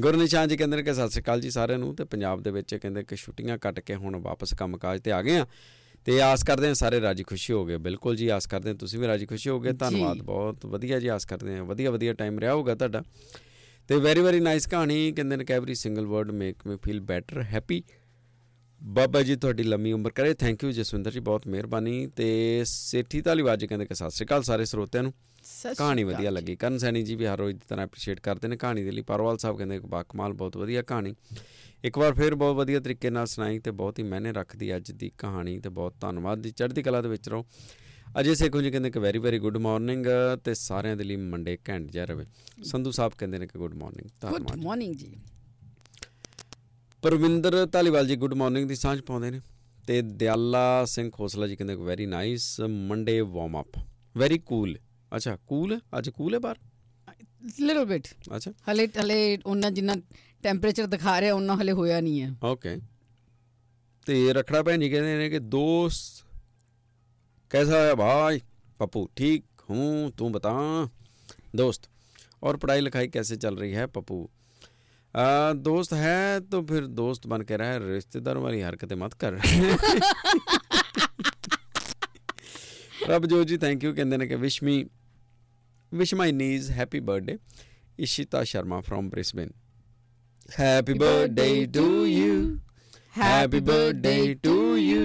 ਗੁਰਨਿਸ਼ਾਨ ਜੀ ਕਹਿੰਦੇ ਨੇ ਕਿ ਸਤਿ ਸ਼੍ਰੀ ਅਕਾਲ ਜੀ ਸਾਰਿਆਂ ਨੂੰ ਤੇ ਪੰਜਾਬ ਦੇ ਵਿੱਚ ਕਹਿੰਦੇ ਕਿ ਛੁੱਟੀਆਂ ਕੱਟ ਕੇ ਹੁਣ ਵਾਪਸ ਕੰਮਕਾਜ ਤੇ ਆ ਗਏ ਆ। ਤੇ ਆਸ ਕਰਦੇ ਹਾਂ ਸਾਰੇ ਰਾਜੀ ਖੁਸ਼ੀ ਹੋ ਗਏ। ਬਿਲਕੁਲ ਜੀ ਆਸ ਕਰਦੇ ਹਾਂ ਤੁਸੀਂ ਵੀ ਰਾਜੀ ਖੁਸ਼ੀ ਹੋ ਗਏ ਧੰਨਵਾਦ ਬਹੁਤ ਵਧੀਆ ਜੀ ਆਸ ਕਰਦੇ ਹਾਂ। ਵਧੀਆ ਵਧੀਆ ਟਾਈਮ ਰਿਹਾ ਹੋਊਗਾ ਤੁਹਾਡਾ। ਤੇ ਵੈਰੀ ਵੈਰੀ ਨਾਈਸ ਕਹਾਣੀ ਕਹਿੰਦੇ ਨੇ ਕਿ every single word make me feel better happy ਬਾਬਾ ਜੀ ਤੁਹਾਡੀ ਲੰਮੀ ਉਮਰ ਕਰੇ। ਥੈਂਕ ਯੂ ਜਸਵਿੰਦਰ ਜੀ ਬਹੁਤ ਮਿਹਰਬਾਨੀ। ਤੇ ਸੇਠੀ ਧਾਲੀਵਾਲ ਜੀ ਕਹਿੰਦੇ ਕਿ ਸਤਿ ਸ਼੍ਰੀ ਅਕਾਲ ਸਾਰੇ ਸਰੋਤਿਆਂ ਨੂੰ। ਕਹਾਣੀ ਵਧੀਆ ਜੀ। ਲੱਗੀ। ਕਰਨ ਸੈਣੀ ਜੀ ਵੀ ਹਰ ਰੋਜ਼ ਦੀ ਤਰ੍ਹਾਂ ਐਪਰੀਸ਼ੀਏਟ ਕਰਦੇ ਨੇ। ਕਹਾਣੀ ਦੇ ਲਈ ਪਰਵਾਲ ਸਾਹਿਬ ਕਹਿੰਦੇ ਕਿ ਬਾਕਮਾਲ ਬਹੁਤ ਵਧੀਆ ਕਹਾਣੀ। ਇੱਕ ਵਾਰ ਫਿਰ ਬਹੁਤ ਵਧੀਆ ਤਰੀਕੇ ਨਾਲ ਸੁਣਾਈ ਤੇ ਬਹੁਤ ਹੀ ਮਾਇਨੇ ਰੱਖਦੀ ਅੱਜ ਦੀ ਕਹਾਣੀ ਤੇ ਬਹੁਤ ਧੰਨਵਾਦ ਦੀ ਚੜ੍ਹਦੀ ਕਲਾ ਦੇ ਵਿੱਚ ਰਹੋ। ਅਜੇ ਸੇਖੋ ਜੀ ਕਹਿੰਦੇ ਕਿ ਵੈਰੀ ਵੈਰੀ ਗੁੱਡ ਮਾਰਨਿੰਗ ਤੇ ਸਾਰਿਆਂ ਦੇ ਲਈ ਮੰਡੇ ਘੈਂਟ ਜਿਹਾ ਰਵੇ। ਸੰਧੂ ਸਾਹਿਬ ਕਹਿੰਦੇ ਨੇ ਕਿ ਗੁੱਡ ਮਾਰਨਿੰਗ ਗੁੱਡ ਧੰਨਵਾਦ ਮਾਰਨਿੰਗ ਜੀ। ਪਰਵਿੰਦਰ ਧਾਲੀਵਾਲ ਜੀ ਗੁੱਡ ਮਾਰਨਿੰਗ ਦੀ ਸਾਂਝ ਪਾਉਂਦੇ ਨੇ ਤੇ ਦਿਆਲਾ ਸਿੰਘ ਖੋਸਲਾ ਜੀ ਕਹਿੰਦੇ very nice Monday warm up very cool ਅੱਛਾ ਕੂਲ ਅੱਜ ਕੂਲ ਹੈ ਬਾਹਰ ਲਿਟਲ ਬਿਟ ਅੱਛਾ ਹਲੇ ਹਲੇ ਉਹਨਾਂ ਜਿੰਨਾ ਟੈਂਪਰੇਚਰ ਦਿਖਾ ਰਿਹਾ ਉਹਨਾਂ ਹਲੇ ਹੋਇਆ ਨਹੀਂ ਹੈ ओके तो ये रखड़ा भैन जी कहते हैं कि दोस्त कैसा है भाई पप्पू ठीक हूँ तू बता दोस्त और पढ़ाई लिखाई कैसे चल रही है पप्पू आ, दोस्त है तो फिर दोस्त बन के रहे रिश्तेदार वाली हरकतें मत कर। रब जो जी थैंक यू कहते हैं कि wish me wish my niece happy birthday Ishita Sharma from Brisbane happy birthday to you happy birthday to you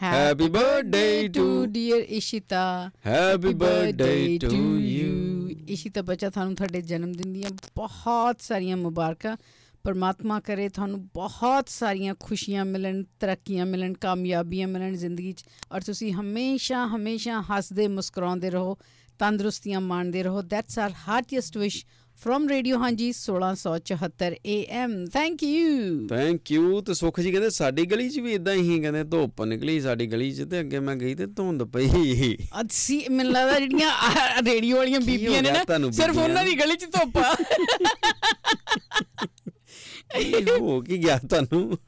happy birthday to dear Ishita happy birthday to you Ishita ਬੱਚਾ ਤੁਹਾਨੂੰ ਤੁਹਾਡੇ ਜਨਮ ਦਿਨ ਦੀਆਂ ਬਹੁਤ ਸਾਰੀਆਂ ਮੁਬਾਰਕਾਂ। ਪਰਮਾਤਮਾ ਕਰੇ ਤੁਹਾਨੂੰ ਬਹੁਤ ਸਾਰੀਆਂ ਖੁਸ਼ੀਆਂ ਮਿਲਣ, ਤਰੱਕੀਆਂ ਮਿਲਣ, ਕਾਮਯਾਬੀਆਂ ਮਿਲਣ ਜ਼ਿੰਦਗੀ 'ਚ। ਔਰ ਤੁਸੀਂ ਹਮੇਸ਼ਾ ਹਮੇਸ਼ਾ ਹੱਸਦੇ, ਮੁਸਕਰਾਉਂਦੇ ਰਹੋ, ਤੰਦਰੁਸਤੀਆਂ ਮਾਣਦੇ ਰਹੋ। That's our heartiest wish from radio Haanji 1674 AM thank you thank you ਤੇ ਸੁਖ ਜੀ ਕਹਿੰਦੇ ਸਾਡੀ ਗਲੀ 'ਚ ਵੀ ਇਦਾਂ ਹੀ ਕਹਿੰਦੇ ਧੁੱਪ ਨਿਕਲੀ ਸਾਡੀ ਗਲੀ 'ਚ ਤੇ ਅੱਗੇ ਮੈਂ ਗਈ ਤੇ ਧੁੰਦ ਪਈ। ਅਸੀਂ ਮੈਨੂੰ ਲੱਗਦਾ ਜਿਹੜੀਆਂ ਰੇਡੀਓ ਵਾਲੀਆਂ ਬੀਬੀਆਂ ਨੇ ਨਾ ਸਿਰਫ ਉਹਨਾਂ ਦੀ ਗਲੀ 'ਚ ਧੁੱਪ ਆ। ਹੋ ਕੀ ਗਿਆ ਤੁਹਾਨੂੰ?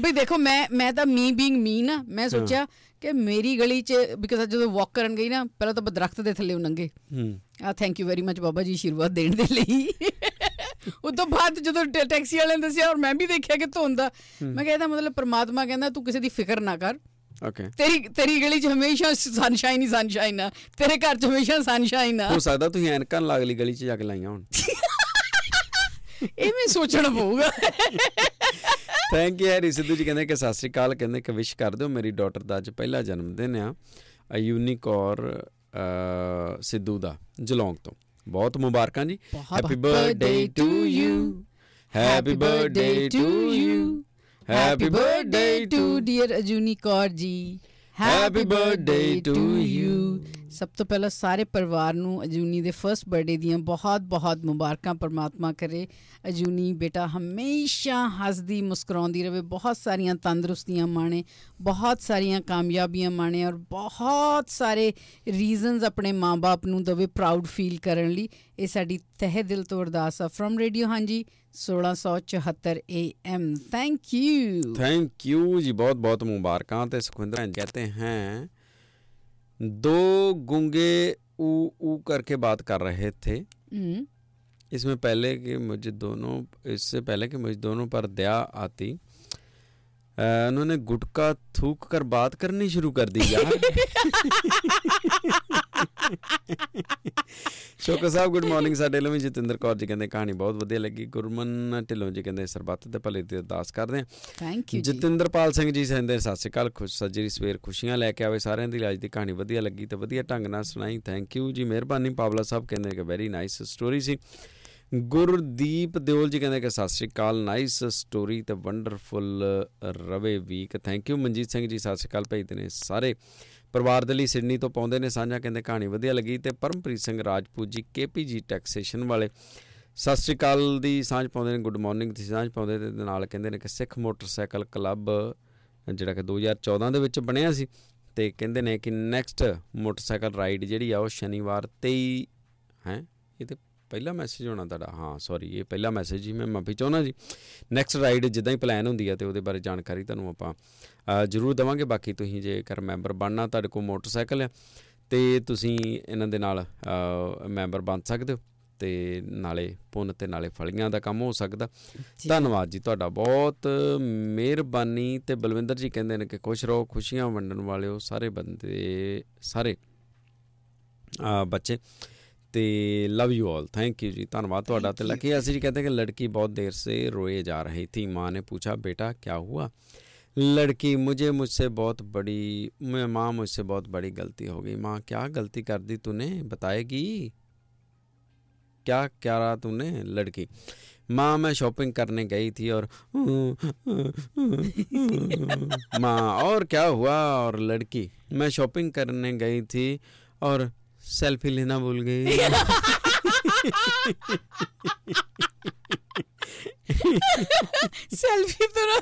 ਬਈ ਦੇਖੋ ਮੈਂ ਮੈਂ ਤਾਂ ਮੀ ਬੀਇੰਗ ਮੀ ਨਾ ਮੈਂ ਸੋਚਿਆ ਕਿ ਮੇਰੀ ਗਲੀ 'ਚ ਬਿਕਾਜ਼ ਜਦੋਂ ਵਾਕ ਕਰਨ ਗਈ ਨਾ ਪਹਿਲਾਂ ਤਾਂ ਦਰਖਤ ਦੇ ਥੱਲੇ ਲੰਘੇ ਹੂੰ। ਆ ਥੈਂਕ ਯੂ ਵੈਰੀ ਮਚ ਬਾਬਾ ਜੀ ਆਸ਼ੀਰਵਾਦ ਦੇਣ ਦੇ ਲਈ। ਉਸ ਤੋਂ ਬਾਅਦ ਜਦੋਂ ਟੈਕਸੀ ਵਾਲਿਆਂ ਨੇ ਦੱਸਿਆ ਔਰ ਮੈਂ ਵੀ ਦੇਖਿਆ ਕਿ ਧੁੰਦ ਮੈਂ ਕਿਹਾ ਇਹਦਾ ਮਤਲਬ ਪ੍ਰਮਾਤਮਾ ਕਹਿੰਦਾ ਤੂੰ ਕਿਸੇ ਦੀ ਫਿਕਰ ਨਾ ਕਰ। ਓਕੇ ਤੇਰੀ ਤੇਰੀ ਗਲੀ 'ਚ ਹਮੇਸ਼ਾ ਸਨਸ਼ਾਈਨ ਹੀ ਸਨਸ਼ਾਈਨ ਆ। ਤੇਰੇ ਘਰ 'ਚ ਹਮੇਸ਼ਾ ਸਨਸ਼ਾਈਨ ਆ। ਹੋ ਸਕਦਾ ਤੁਸੀਂ ਐਨਕਾਂ ਲਾ ਅਗਲੀ ਗਲੀ 'ਚ ਜਾ ਕੇ ਲਾਈਆਂ ਹੁਣ। [laughs] ਇਹ ਮੈਂ ਸੋਚਣਾ ਪਊਗਾ। Thank you Harry Sidhu ji. ਕਹਿੰਦੇ ਕਿ ਸਤਿ ਸ੍ਰੀ ਅਕਾਲ ਕਹਿੰਦੇ ਕਿ ਵਿਸ਼ ਕਰ ਦਿਓ ਮੇਰੀ ਡਾਟਰ ਦਾ ਅੱਜ ਪਹਿਲਾ ਜਨਮ ਦਿਨ ਆ ਯੂਨਿਕ ਔਰ ਸਿੱਧੂ ਦਾ ਜਲੌਂਗ ਤੋਂ। ਬਹੁਤ ਮੁਬਾਰਕਾਂ ਜੀ। Happy birthday to you happy birthday to you happy birthday to dear Ajooni Kaur ji Happy birthday to you. ਸਭ ਤੋਂ ਪਹਿਲਾਂ ਸਾਰੇ ਪਰਿਵਾਰ ਨੂੰ ਅਜੂਨੀ ਦੇ ਫਰਸਟ ਬਰਥਡੇ ਦੀਆਂ ਬਹੁਤ-ਬਹੁਤ ਮੁਬਾਰਕਾਂ ਪਰਮਾਤਮਾ ਕਰੇ। ਅਜੂਨੀ ਬੇਟਾ ਹਮੇਸ਼ਾ ਹੱਸਦੀ, ਮੁਸਕਰਾਉਂਦੀ ਰਹੇ, ਬਹੁਤ ਸਾਰੀਆਂ ਤੰਦਰੁਸਤੀਆਂ ਮਾਣੇ, ਬਹੁਤ ਸਾਰੀਆਂ ਕਾਮਯਾਬੀਆਂ ਮਾਣੇ ਔਰ ਬਹੁਤ ਸਾਰੇ ਰੀਜ਼ਨਸ ਆਪਣੇ ਮਾਪੇ ਨੂੰ ਦਵੇ ਪ੍ਰਾਊਡ ਫੀਲ ਕਰਨ ਲਈ। ਇਹ ਸਾਡੀ ਤਹਿ ਦਿਲ ਤੋਂ ਅਰਦਾਸ ਆ। Firm radio Haanji 1674 AM thank you thank you ਜੀ ਬਹੁਤ ਬਹੁਤ ਮੁਬਾਰਕਾਂ ਤੇ ਸੁਖਿੰਦਰ ਜੀ, ਕਹਤੇ ਹਨ दो गूंगे ऊ ऊ करके बात कर रहे थे इसमें पहले कि मुझे दोनों इससे पहले कि मुझे दोनों पर दया आती अ, उन्होंने गुटका थूक कर बात करनी शुरू कर दी यार ਚੋਕਾ ਸਾਹਿਬ ਗੁੱਡ ਮਾਰਨਿੰਗ ਸਾਡੇ ਲਈ ਜਤਿੰਦਰ ਕੌਰ ਜੀ ਕਹਿੰਦੇ ਕਹਾਣੀ ਬਹੁਤ ਵਧੀਆ ਲੱਗੀ ਗੁਰਮਨ ਢਿੱਲੋਂ ਜੀ ਕਹਿੰਦੇ ਸਰਬੱਤ ਦੇ ਭਲੇ ਦੀ ਅਰਦਾਸ ਕਰਦੇ ਆ ਥੈਂਕ ਯੂ ਜੀ ਜਤਿੰਦਰਪਾਲ ਸਿੰਘ ਜੀ ਕਹਿੰਦੇ ਸਤਿ ਸ਼੍ਰੀ ਅਕਾਲ ਖੁਸ਼ ਸੱਜਰੀ ਸਵੇਰ ਖੁਸ਼ੀਆਂ ਲੈ ਕੇ ਆਵੇ ਸਾਰਿਆਂ ਦੀ ਅੱਜ ਦੀ ਕਹਾਣੀ ਵਧੀਆ ਲੱਗੀ ਤੇ ਵਧੀਆ ਢੰਗ ਨਾਲ ਸੁਣਾਈ ਥੈਂਕ ਯੂ ਜੀ ਮਿਹਰਬਾਨੀ ਪਾਵਲਾ ਸਾਹਿਬ ਕਹਿੰਦੇ ਕਿ ਵੈਰੀ ਨਾਈਸ ਸਟੋਰੀ ਸੀ ਗੁਰਦੀਪ ਦਿਓਲ ਜੀ ਕਹਿੰਦੇ ਕਿ ਸਤਿ ਸ਼੍ਰੀ ਅਕਾਲ ਨਾਈਸ ਸਟੋਰੀ ਤੇ wonderful rave week thank you Manjeet Singh ji, ਸਤਿ ਸ਼੍ਰੀ ਅਕਾਲ ਭੇਜਦੇ ਨੇ ਸਾਰੇ। ਪਰਿਵਾਰ ਦੇ ਲਈ ਸਿਡਨੀ ਤੋਂ ਪਾਉਂਦੇ ਨੇ ਸਾਂਝਾ, ਕਹਿੰਦੇ ਕਹਾਣੀ ਵਧੀਆ ਲੱਗੀ ਤੇ ਪਰਮਪ੍ਰੀਤ ਸਿੰਘ ਰਾਜਪੂਤ ਜੀ ਕੇਪੀਜੀ ਟੈਕਸੇਸ਼ਨ ਵਾਲੇ। ਸਤਿ ਸ਼੍ਰੀ ਅਕਾਲ ਦੀ ਸਾਂਝ ਪਾਉਂਦੇ ਨੇ ਗੁੱਡ ਮਾਰਨਿੰਗ ਦੀ ਸਾਂਝ ਪਾਉਂਦੇ ਤੇ ਨਾਲ ਕਹਿੰਦੇ ਨੇ ਕਿ ਸਿੱਖ ਮੋਟਰਸਾਈਕਲ ਕਲੱਬ, ਜਿਹੜਾ ਕਿ 2014 ਦੇ ਵਿੱਚ ਬਣਿਆ ਸੀ। ਤੇ ਕਹਿੰਦੇ ਨੇ ਕਿ ਨੈਕਸਟ ਮੋਟਰਸਾਈਕਲ ਰਾਈਡ ਜਿਹੜੀ ਆ ਉਹ ਸ਼ਨੀਵਾਰ 23 ਹੈ, ਇਹ ਤੇ ਪਹਿਲਾ ਮੈਸੇਜ ਹੋਣਾ ਤੁਹਾਡਾ। ਹਾਂ ਸੌਰੀ ਇਹ ਪਹਿਲਾ ਮੈਸੇਜ ਹੀ ਮੈਂ ਮਾਫੀ ਚਾਹੁੰਦਾ ਜੀ। ਨੈਕਸਟ ਰਾਈਡ ਜਿੱਦਾਂ ਹੀ ਪਲਾਨ ਹੁੰਦੀ ਹੈ ਤੇ ਉਹਦੇ ਬਾਰੇ ਜਾਣਕਾਰੀ ਤੁਹਾਨੂੰ ਆਪਾਂ ਜ਼ਰੂਰ ਦਵਾਂਗੇ। ਬਾਕੀ ਤੁਸੀਂ ਜੇਕਰ ਮੈਂਬਰ ਬਣਨਾ ਤੁਹਾਡੇ ਕੋਲ ਮੋਟਰਸਾਈਕਲ ਆ ਤੇ ਤੁਸੀਂ ਇਹਨਾਂ ਦੇ ਨਾਲ ਮੈਂਬਰ ਬਣ ਸਕਦੇ ਹੋ। ਤੇ ਨਾਲੇ ਪੁੰਨ ਤੇ ਨਾਲੇ ਫਲੀਆਂ ਦਾ ਕੰਮ ਹੋ ਸਕਦਾ। ਧੰਨਵਾਦ ਜੀ ਤੁਹਾਡਾ ਬਹੁਤ। ਮਿਹਰਬਾਨੀ ਤੇ ਬਲਵਿੰਦਰ ਜੀ ਕਹਿੰਦੇ ਨੇ ਕਿ ਖੁਸ਼ ਰਹੋ ਖੁਸ਼ੀਆਂ ਵੰਡਣ ਵਾਲਿਓ ਸਾਰੇ ਬੰਦੇ ਸਾਰੇ ਆ ਬੱਚੇ। ਤੇ love you all thank you ji ਧੰਨਵਾਦ ਤੁਹਾਡਾ ਤੇ ਲੱਕੀ ਅਸੀਂ ਜੀ कहते हैं कि लड़की बहुत देर से रोए जा रही थी माँ ने पूछा बेटा क्या हुआ लड़की मुझे मुझसे बहुत बड़ी मैं माँ मुझसे बहुत बड़ी गलती हो गई माँ क्या गलती कर दी तूने बताएगी क्या क्या रहा तूने लड़की माँ मैं शॉपिंग करने गई थी और [laughs] माँ और क्या हुआ और लड़की मैं शॉपिंग करने गई थी और सेल्फी लेना भूल गई selfie तो ना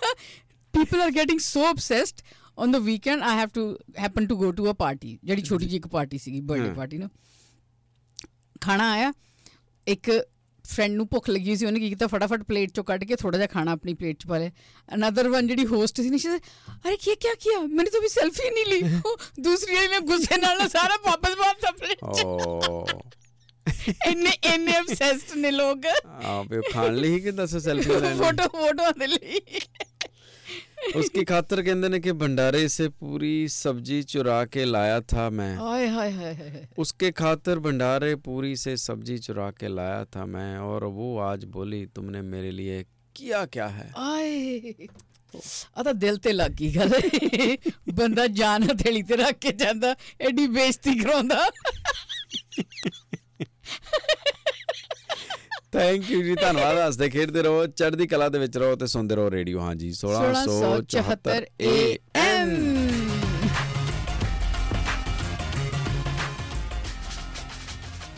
people are getting so obsessed on the weekend i have to happen to go to a party ਜਿਹੜੀ ਛੋਟੀ ਜਿਹੀ ਇੱਕ ਪਾਰਟੀ ਸੀਗੀ ਬਰਥਡੇ ਹਾਂ। ਪਾਰਟੀ ਨੂੰ ਖਾਣਾ ਆਇਆ ਇੱਕ ਫਰੈਂਡ ਨੂੰ ਭੁੱਖ ਲੱਗੀ ਸੀ ਉਹਨੇ ਕੀ ਕੀਤਾ? ਫਟਾਫਟ ਪਲੇਟ ਚੋਂ ਕੱਢ ਕੇ ਥੋੜਾ ਜਿਹਾ ਖਾਣਾ ਆਪਣੀ ਪਲੇਟ 'ਚ ਪਾ ਲਿਆ। ਅਨਦਰ ਵਨ ਜਿਹੜੀ ਹੋਸਟ ਸੀ ਨਿਸ਼ਾ ਅਰੇ ਕੀ ਕੀ ਕੀਆ? ਮੈਨੇ ਤਾਂ ਵੀ ਸੈਲਫੀ ਨਹੀਂ ਲਈ। [laughs] ਦੂਸਰੀ ਵਾਲੀ ਮੈਂ ਗੁੱਸੇ ਨਾਲ ਸਾਰਾ ਵਾਪਸ ਵਾਪਸ ਪਲੇਟ 'ਚ ਇੰਨੇ ਇੰਨੇ ਆਬਸੈਸਡ ਨੇ ਲੋਕ। ਆ ਵੀ ਖਾਣ ਲਈ ਕਿ ਦੱਸ ਸੈਲਫੀ ਲੈਣ? ਫੋਟੋ ਫੋਟੋਆਂ ਦੇ ਲਈ। उसकी खातर कहते ने कि भंडारे से पूरी सब्जी चुरा के लाया था मैं ਹਾਏ ਹਾਏ ਹਾਏ ਹਾਏ उसके खातर भंडारे पूरी से सब्जी चुरा के लाया था मैं और वो आज बोली तुमने मेरे लिए किया क्या है ਆਏ ਆ ਤਾਂ ਦਿਲ ਤੇ ਲੱਗ ਗਈ ਗੱਲ ਬੰਦਾ ਜਾਨ ਹਥੇਲੀ ਤੇ ਰੱਖ ਕੇ ਜਾਂਦਾ ਐਡੀ ਬੇਇੱਜ਼ਤੀ ਕਰਾਉਂਦਾ ਥੈਂਕ ਯੂ ਜੀ, ਧੰਨਵਾਦ। ਹੱਸਦੇ, ਖੇਡਦੇ ਰਹੋ, ਚੜ੍ਹਦੀ ਕਲਾ ਦੇ ਵਿੱਚ ਰਹੋ ਤੇ ਸੁਣਦੇ ਰਹੋ ਰੇਡੀਓ। ਹਾਂਜੀ 1674 AM